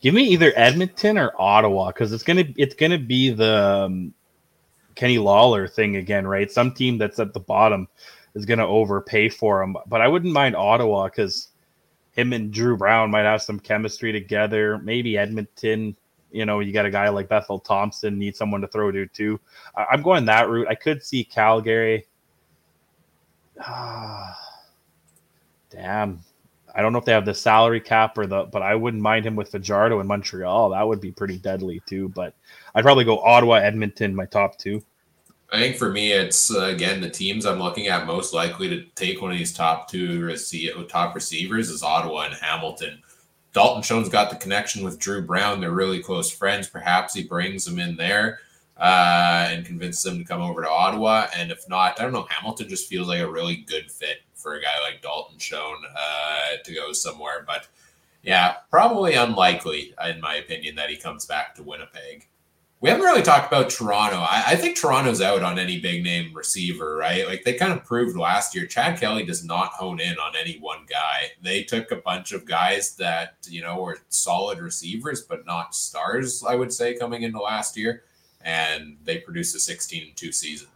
give me either Edmonton or Ottawa because it's gonna it's gonna be the um, Kenny Lawler thing again, right? Some team that's at the bottom is gonna overpay for him, but I wouldn't mind Ottawa because him and Dru Brown might have some chemistry together. Maybe Edmonton, you know, you got a guy like Bethel Thompson, need someone to throw to too. I'm going that route. I could see Calgary. Ah, damn. I don't know if they have the salary cap or the, but I wouldn't mind him with Fajardo in Montreal. That would be pretty deadly too. But I'd probably go Ottawa, Edmonton, my top two. I think for me, it's uh, again the teams I'm looking at most likely to take one of these top two top receivers is Ottawa and Hamilton. Dalton Schoen's got the connection with Dru Brown. They're really close friends. Perhaps he brings them in there. uh, and convinces him to come over to Ottawa. And if not, I don't know. Hamilton just feels like a really good fit for a guy like Dalton Schoen uh, to go somewhere. But yeah, probably unlikely, in my opinion, that he comes back to Winnipeg. We haven't really talked about Toronto. I, I, think Toronto's out on any big name receiver, right? Like they kind of proved last year. Chad Kelly does not hone in on any one guy. They took a bunch of guys that, you know, were solid receivers, but not stars, I would say, coming into last year. And they produced a 16 2 season.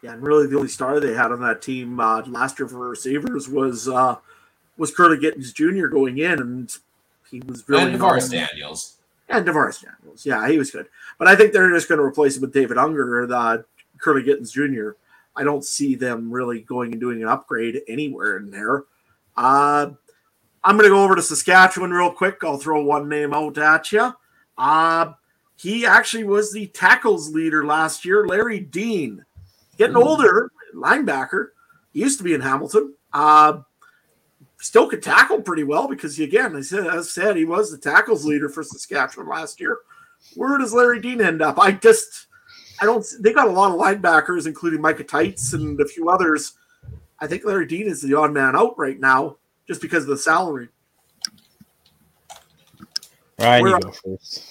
Yeah, and really the only star they had on that team uh, last year for receivers was uh, was Kurleigh Gittens Jr. going in, and he was really and Daniels. And DaVaris Daniels, yeah, he was good. But I think they're just going to replace him with David Unger, the Kurleigh Gittens Jr. I don't see them really going and doing an upgrade anywhere in there. Uh, I'm going to go over to Saskatchewan real quick. I'll throw one name out at you. Uh, he actually was the tackles leader last year, Larry Dean. Getting mm. older, linebacker. He used to be in Hamilton. Uh, still could tackle pretty well because he, again, I said, as said, he was the tackles leader for Saskatchewan last year. Where does Larry Dean end up? I just, I don't. They got a lot of linebackers, including Micah Teitz and a few others. I think Larry Dean is the odd man out right now, just because of the salary. Ryan, you go first.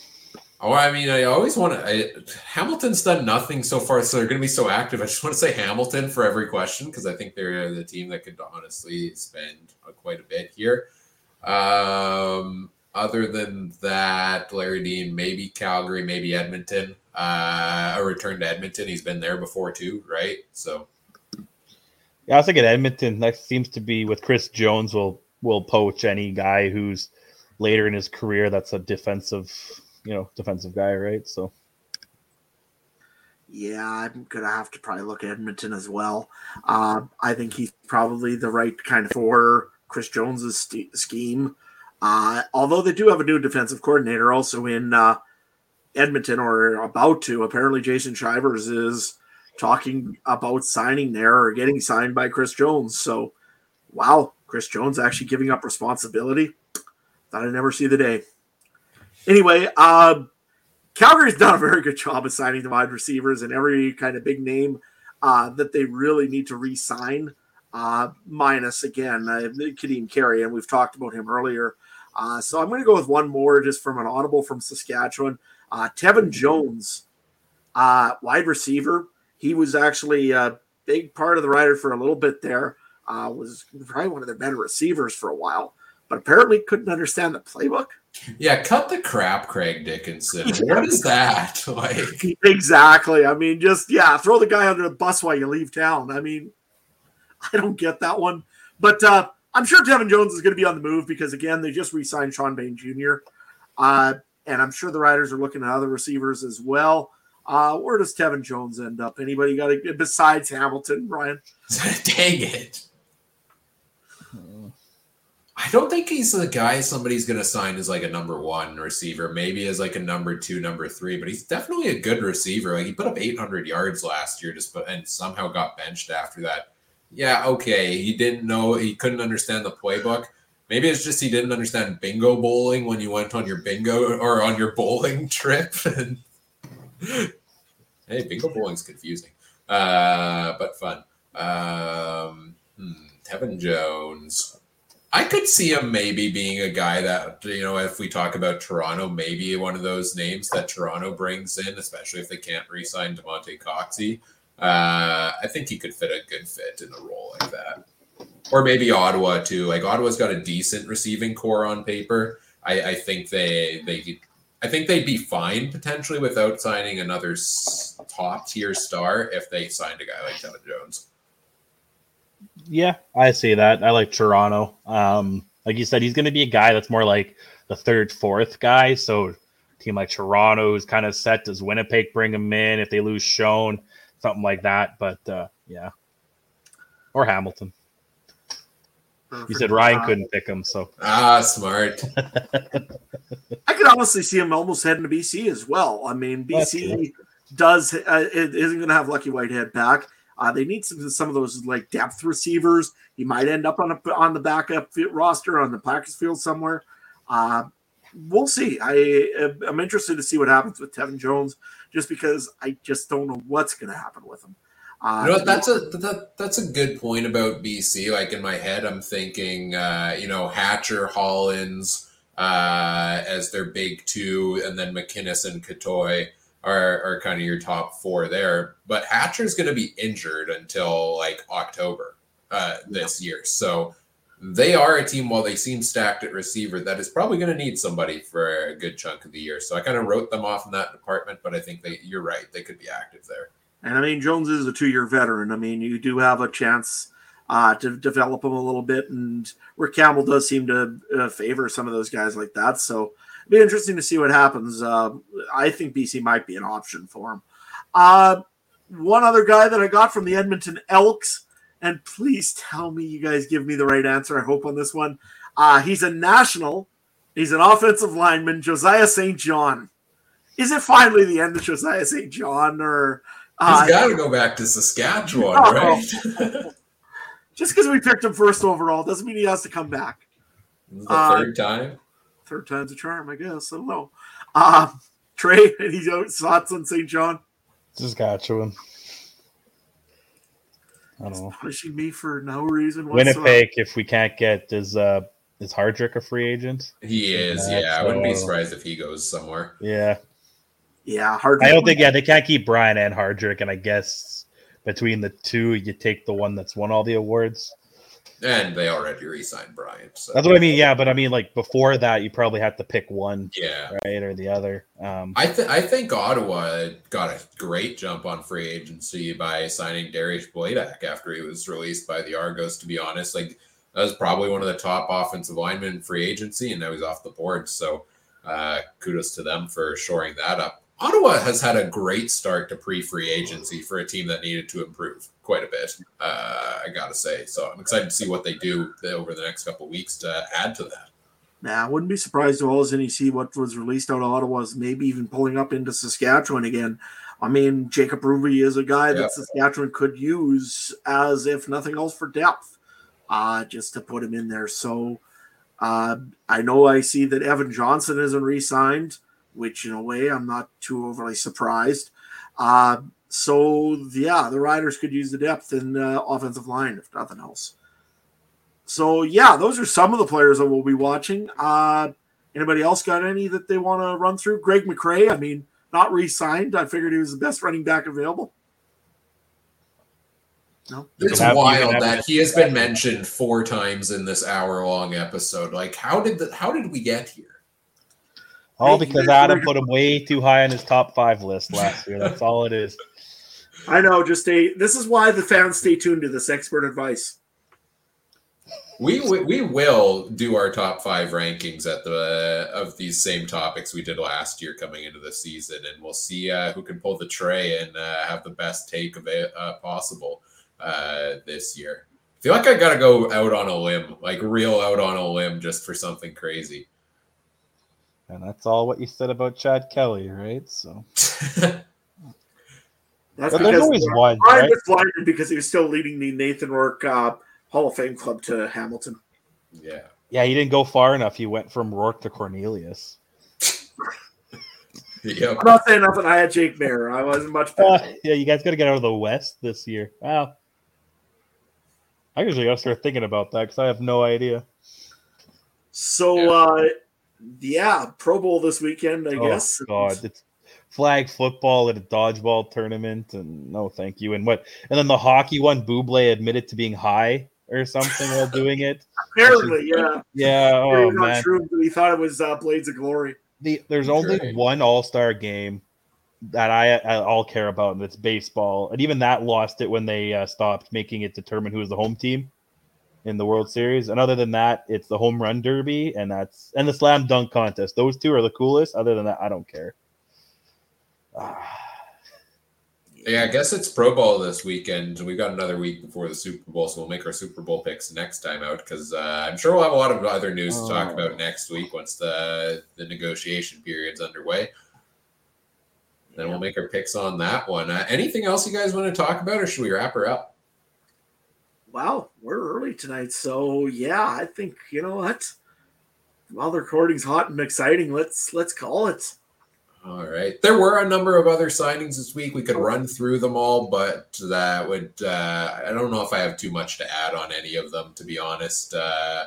Oh, I mean, I always want to. Hamilton's done nothing so far, so they're going to be so active. I just want to say Hamilton for every question because I think they're the team that could honestly spend quite a bit here. Um, other than that, Larry Dean, maybe Calgary, maybe Edmonton. Uh, a return to Edmonton. He's been there before too, right? So, yeah, I was thinking Edmonton. That seems to be with Chris Jones will will poach any guy who's later in his career that's a defensive you know defensive guy, right? So. Yeah, I'm gonna have to probably look at Edmonton as well. Uh, I think he's probably the right kind of for Chris Jones's st- scheme. Uh, although they do have a new defensive coordinator also in uh, Edmonton or about to. Apparently, Jason Shivers is talking about signing there or getting signed by Chris Jones. So, wow, Chris Jones actually giving up responsibility. Thought I'd never see the day. Anyway, um, Calgary's done a very good job of signing the wide receivers and every kind of big name uh, that they really need to re-sign. Uh, minus again, uh, Kadeem Carey, and we've talked about him earlier. Uh, so I'm going to go with one more just from an audible from Saskatchewan. Uh, Tevin Jones, uh, wide receiver. He was actually a big part of the rider for a little bit there. Uh, was probably one of their better receivers for a while, but apparently couldn't understand the playbook. Yeah, cut the crap, Craig Dickinson. What is that? Like exactly. I mean, just yeah, throw the guy under the bus while you leave town. I mean, I don't get that one. But uh, I'm sure Tevin Jones is going to be on the move because again, they just re-signed Shawn Bane Jr. Uh, and I'm sure the Riders are looking at other receivers as well. Uh, where does Tevin Jones end up? Anybody got it besides Hamilton, Ryan? Dang it. I don't think he's the guy somebody's going to sign as like a number one receiver, maybe as like a number two, number three, but he's definitely a good receiver. Like he put up 800 yards last year, just but and somehow got benched after that. Yeah, okay, he didn't know, he couldn't understand the playbook. Maybe it's just he didn't understand bingo bowling when you went on your bingo or on your bowling trip. hey, bingo bowling's confusing, uh, but fun. Um, hmm, Tevin Jones. I could see him maybe being a guy that, you know, if we talk about Toronto, maybe one of those names that Toronto brings in, especially if they can't re sign Damonte Coxie. Uh, I think he could fit a good fit in a role like that. Or maybe Ottawa too. Like Ottawa's got a decent receiving core on paper. I, I think they they I think they'd be fine potentially without signing another top tier star if they signed a guy like Tevin Jones. Yeah, I see that. I like Toronto. Um, like you said, he's going to be a guy that's more like the third, fourth guy. So, team like Toronto is kind of set. Does Winnipeg bring him in if they lose Schoen, something like that? But uh, yeah, or Hamilton. You said Ryan couldn't pick him, so ah, smart. I could honestly see him almost heading to BC as well. I mean, BC does uh, isn't going to have Lucky Whitehead back. Uh, they need some some of those like depth receivers. He might end up on a, on the backup roster on the practice field somewhere. Uh, we'll see. I I'm interested to see what happens with Tevin Jones, just because I just don't know what's going to happen with him. Uh, you know? That's a that, that's a good point about BC. Like in my head, I'm thinking, uh, you know, Hatcher, Hollins uh, as their big two, and then MacInnis and Cottoy are, are kind of your top four there. But Hatcher's going to be injured until like October uh, this yeah. year, so they are a team. While they seem stacked at receiver, that is probably going to need somebody for a good chunk of the year. So I kind of wrote them off in that department, but I think they you're right; they could be active there. And I mean, Jones is a two year veteran. I mean, you do have a chance uh, to develop him a little bit. And Rick Campbell does seem to uh, favor some of those guys like that. So be interesting to see what happens. Uh, I think BC might be an option for him. Uh, one other guy that I got from the Edmonton Elks, and please tell me you guys give me the right answer. I hope on this one. Uh, he's a national. He's an offensive lineman, Josiah St. John. Is it finally the end of Josiah St. John, or He's got to go back to Saskatchewan, oh. right? Just because we picked him first overall doesn't mean he has to come back. the uh, third time. Third time's a charm, I guess. I don't know. Uh, Trey, any thoughts on St. John? Saskatchewan. I don't know. Punishing me for no reason. Whatsoever. Winnipeg, if we can't get is uh is Hardrick a free agent? He is. Yeah, yeah. I wouldn't be surprised if he goes somewhere. Yeah, yeah, hard. I don't think. Yeah, they can't keep Bryant and Hardrick, and I guess between the two, you take the one that's won all the awards. And they already re-signed Bryant. So. That's what I mean. Yeah, but I mean, like before that, you probably have to pick one. Yeah. Right, or the other. Um, I think I think Ottawa got a great jump on free agency by signing Darius Blaylock after he was released by the Argos. To be honest, like that was probably one of the top offensive linemen free agency, and now he's off the board. So uh, kudos to them for shoring that up. Ottawa has had a great start to pre-free agency for a team that needed to improve quite a bit. Uh, I gotta say, so I'm excited to see what they do over the next couple weeks to add to that. Nah, I wouldn't be surprised at all as any see what was released out of Ottawa is maybe even pulling up into Saskatchewan again. I mean, Jacob Ruby is a guy yep. that Saskatchewan could use as if nothing else for depth, uh, just to put him in there. So uh, I know I see that Evan Johnson isn't re-signed which in a way I'm not too overly surprised. Uh, so yeah, the Riders could use the depth in uh, offensive line if nothing else. So yeah, those are some of the players that we'll be watching. Uh, anybody else got any that they want to run through? Greg McCrae, I mean, not re-signed. I figured he was the best running back available. No. It's wild that he has been mentioned four times in this hour-long episode. Like, how did the, how did we get here? All because Adam put him way too high on his top five list last year. That's all it is. I know. Just stay. This is why the fans stay tuned to this expert advice. We, we, we will do our top five rankings at the of these same topics we did last year coming into the season, and we'll see uh, who can pull the tray and uh, have the best take of it uh, possible uh, this year. I feel like I got to go out on a limb, like real out on a limb, just for something crazy. And that's all what you said about Chad Kelly, right? So that's but there's always one. Brian right? was blinded because he was still leading the Nathan Rourke uh, Hall of Fame club to Hamilton. Yeah. Yeah, he didn't go far enough. He went from Rourke to Cornelius. yep. I'm not saying nothing. I had Jake Maier. I wasn't much better. Uh, yeah, you guys got to get out of the West this year. Wow. I usually got to start thinking about that because I have no idea. So, yeah. uh, yeah, Pro Bowl this weekend, I oh, guess. God, it's flag football at a dodgeball tournament, and no, thank you. And what? And then the hockey one, Buble admitted to being high or something while doing it. Apparently, yeah, yeah. Oh man, true. He thought it was uh, Blades of Glory. The, there's only one All Star game that I, I all care about, and it's baseball. And even that lost it when they uh, stopped making it determine who was the home team in the World Series. And other than that, it's the home run derby and that's and the slam dunk contest. Those two are the coolest. Other than that, I don't care. yeah, I guess it's Pro Bowl this weekend. We've got another week before the Super Bowl, so we'll make our Super Bowl picks next time out because uh, I'm sure we'll have a lot of other news oh. to talk about oh. next week once the the negotiation period's underway. Then we'll make our picks on that one. Uh, anything else you guys want to talk about, or should we wrap her up? Wow, we're early tonight. So yeah, I think you know what While the recording's hot and exciting. Let's let's call it. All right. There were a number of other signings this week. We could run through them all, but that would, uh, I don't know if I have too much to add on any of them, to be honest. Uh,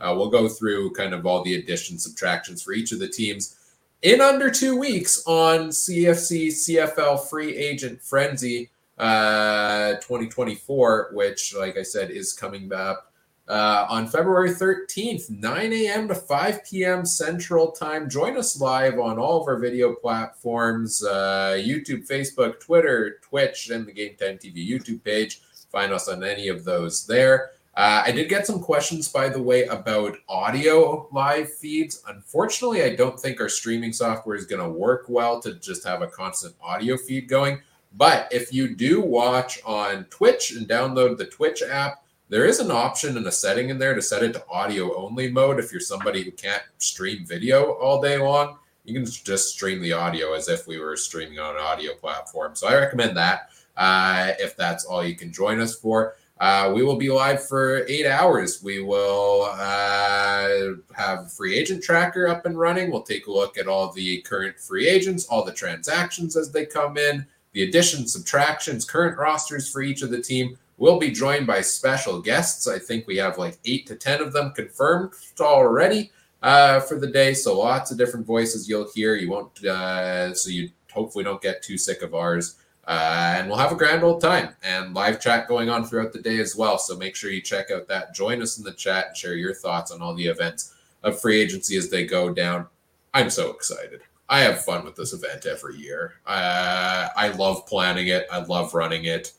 uh, we'll go through kind of all the additions, subtractions for each of the teams in under two weeks on CFC CFL Free Agent Frenzy uh, 2024, which, like I said, is coming up uh, on February 13th, 9 a.m. to 5 p.m. Central Time. Join us live on all of our video platforms uh, YouTube, Facebook, Twitter, Twitch, and the Game Time TV YouTube page. Find us on any of those there. Uh, I did get some questions, by the way, about audio live feeds. Unfortunately, I don't think our streaming software is going to work well to just have a constant audio feed going. But if you do watch on Twitch and download the Twitch app, there is an option and a setting in there to set it to audio only mode if you're somebody who can't stream video all day long. You can just stream the audio as if we were streaming on an audio platform. So I recommend that uh, if that's all you can join us for. Uh, we will be live for eight hours. We will uh, have free agent tracker up and running. We'll take a look at all the current free agents, all the transactions as they come in, the additions, subtractions, current rosters for each of the team. We'll be joined by special guests. I think we have like eight to 10 of them confirmed already uh, for the day. So lots of different voices you'll hear. You won't, uh, so you hopefully don't get too sick of ours. Uh, and we'll have a grand old time and live chat going on throughout the day as well. So make sure you check out that. Join us in the chat and share your thoughts on all the events of free agency as they go down. I'm so excited. I have fun with this event every year. Uh, I love planning it. I love running it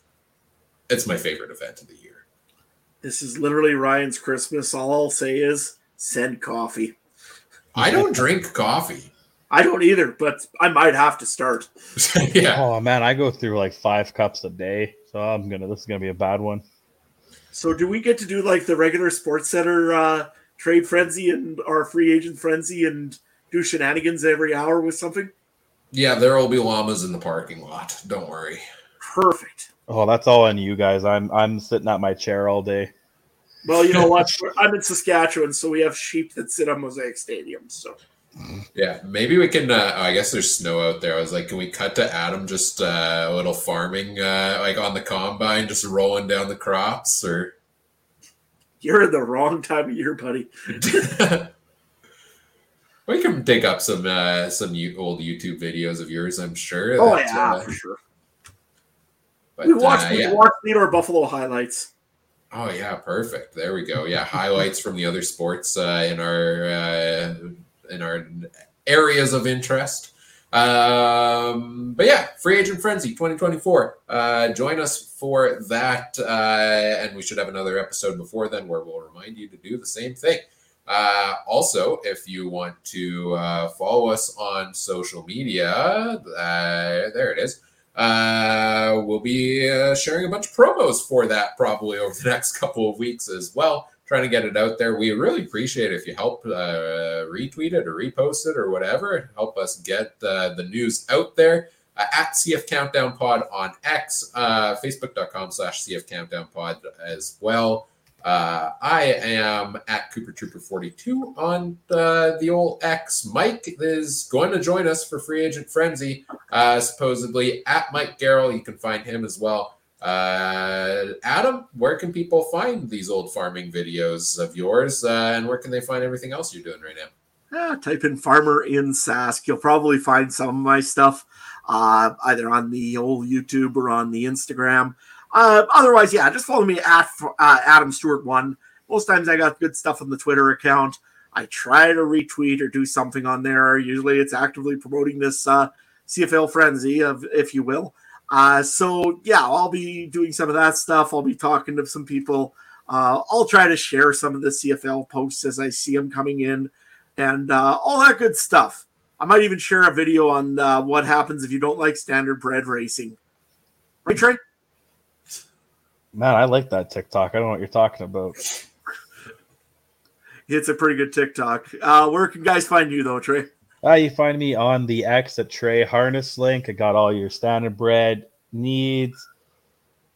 it's my favorite event of the year. This is literally Ryan's Christmas. All I'll say is send coffee. I don't drink coffee. I don't either, but I might have to start. yeah. Oh man, I go through like five cups a day, so I'm gonna. This is gonna be a bad one. So, do we get to do like the regular Sports Center uh, trade frenzy and our free agent frenzy and do shenanigans every hour with something? Yeah, there will be llamas in the parking lot. Don't worry. Perfect. Oh, that's all on you guys. I'm I'm sitting at my chair all day. Well, you know what? I'm in Saskatchewan, so we have sheep that sit on Mosaic Stadium. So yeah, maybe we can. Uh, oh, I guess there's snow out there. I was like, can we cut to Adam just uh, a little farming, uh, like on the combine, just rolling down the crops, or? You're in the wrong time of year, buddy. we can dig up some uh, some old YouTube videos of yours. I'm sure. Oh yeah, uh, for sure. But, we watched uh, yeah. we watched Theodore Buffalo highlights. Oh yeah, perfect. There we go. Yeah, highlights from the other sports uh, in our uh, in our areas of interest. Um, but yeah, free agent frenzy 2024. Uh, join us for that, uh, and we should have another episode before then where we'll remind you to do the same thing. Uh, also, if you want to uh, follow us on social media, uh, there it is. Uh, we'll be uh, sharing a bunch of promos for that probably over the next couple of weeks as well. Trying to get it out there. We really appreciate if you help uh, retweet it or repost it or whatever. Help us get the news out there. Uh, at CF Countdown Pod on X, uh, Facebook.com slash CF Countdown Pod as well. Uh, I am at Cooper Trooper 42 on uh, the old X. Mike is going to join us for Free Agent Frenzy, uh, supposedly at Mike Gerl. You can find him as well. Uh, Adam, where can people find these old farming videos of yours, uh, and where can they find everything else you're doing right now? Yeah, type in farmer in Sask. You'll probably find some of my stuff uh, either on the old YouTube or on the Instagram. Uh, otherwise, yeah, just follow me at uh, Adam Stuart one. Most times I got good stuff on the Twitter account. I try to retweet or do something on there. Usually, it's actively promoting this uh, CFL frenzy, of if you will. Uh, so yeah, I'll be doing some of that stuff. I'll be talking to some people. Uh, I'll try to share some of the CFL posts as I see them coming in, and uh, all that good stuff. I might even share a video on uh, what happens if you don't like Standardbred racing. Right, Trey? Man, I like that TikTok. I don't know what you're talking about. it's a pretty good TikTok. Uh, where can guys find you though, Trey? Uh, you find me on the X at Trey Harness link. I got all your Standardbred needs.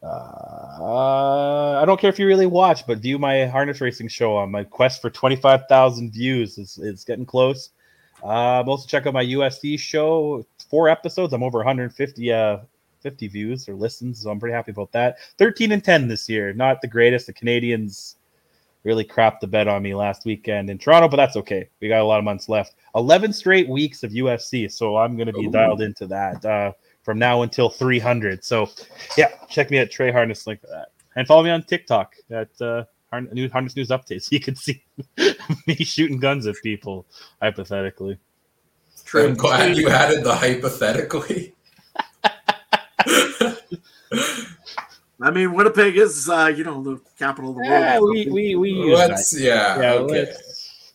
Uh, I don't care if you really watch, but view my harness racing show on my quest for 25,000 views. It's, it's getting close. Uh, also check out my UFC show. Four episodes. I'm over 150 uh, 50 views or listens, so I'm pretty happy about that. 13 and 10 this year. Not the greatest. The Canadians really crapped the bed on me last weekend in Toronto, but that's okay. We got a lot of months left. 11 straight weeks of UFC, so I'm going to be Ooh. dialed into that uh, from now until 300. So, yeah, check me at Trey Harness link for that, and follow me on TikTok at uh, Harness News Updates. You can see me shooting guns at people hypothetically. True. I'm glad you added the hypothetically. I mean, Winnipeg is, uh, you know, the capital of the world. Yeah, we we we use let's, yeah, yeah okay.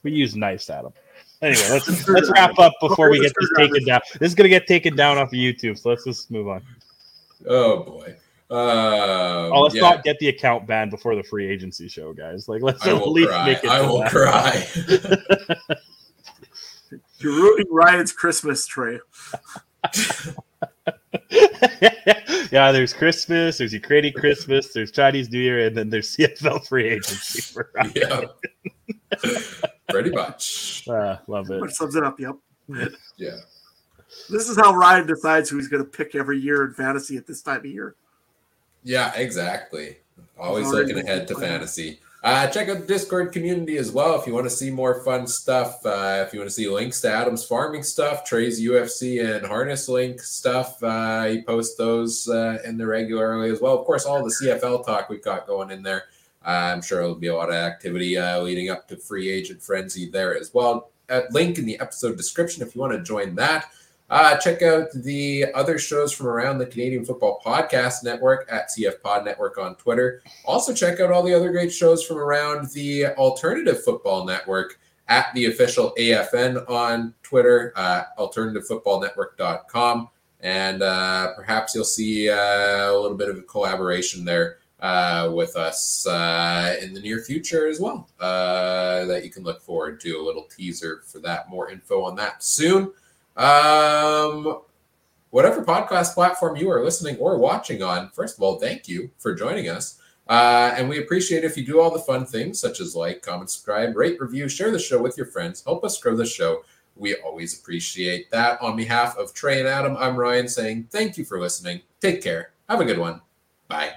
we use nice, Adam. Anyway, let's let's wrap up before we get this taken down. This is gonna get taken down off of YouTube, so let's just move on. Oh boy. Uh, oh, let's yeah. not get the account banned before the free agency show, guys. Like, let's at least cry. make it. I will that. cry. You're ruining Ryan's Christmas tree. yeah, there's Christmas, there's Ukrainian Christmas, there's Chinese New Year, and then there's CFL free agency for Ryan. Yeah. Pretty much. Uh, love it. Which sums it up. Yep. Yeah. This is how Ryan decides who he's going to pick every year in fantasy at this time of year. Yeah, exactly. Always looking ahead to fantasy. Uh, check out the Discord community as well if you want to see more fun stuff. Uh, if you want to see links to Adam's farming stuff, Trey's UFC and harness link stuff, uh, he posts those uh, in there regularly as well. Of course, all the CFL talk we've got going in there. Uh, I'm sure there'll be a lot of activity uh, leading up to free agent frenzy there as well. link in the episode description if you want to join that. Uh, check out the other shows from around the Canadian Football Podcast Network at CF Pod Network on Twitter. Also, check out all the other great shows from around the Alternative Football Network at the official AFN on Twitter, uh, alternativefootballnetwork.com. And uh, perhaps you'll see uh, a little bit of a collaboration there uh, with us uh, in the near future as well uh, that you can look forward to. A little teaser for that. More info on that soon. Um, whatever podcast platform you are listening or watching on, first of all, thank you for joining us. Uh, and we appreciate if you do all the fun things such as like, comment, subscribe, rate, review, share the show with your friends, help us grow the show. We always appreciate that. On behalf of Trey and Adam, I'm Ryan saying thank you for listening. Take care. Have a good one. Bye.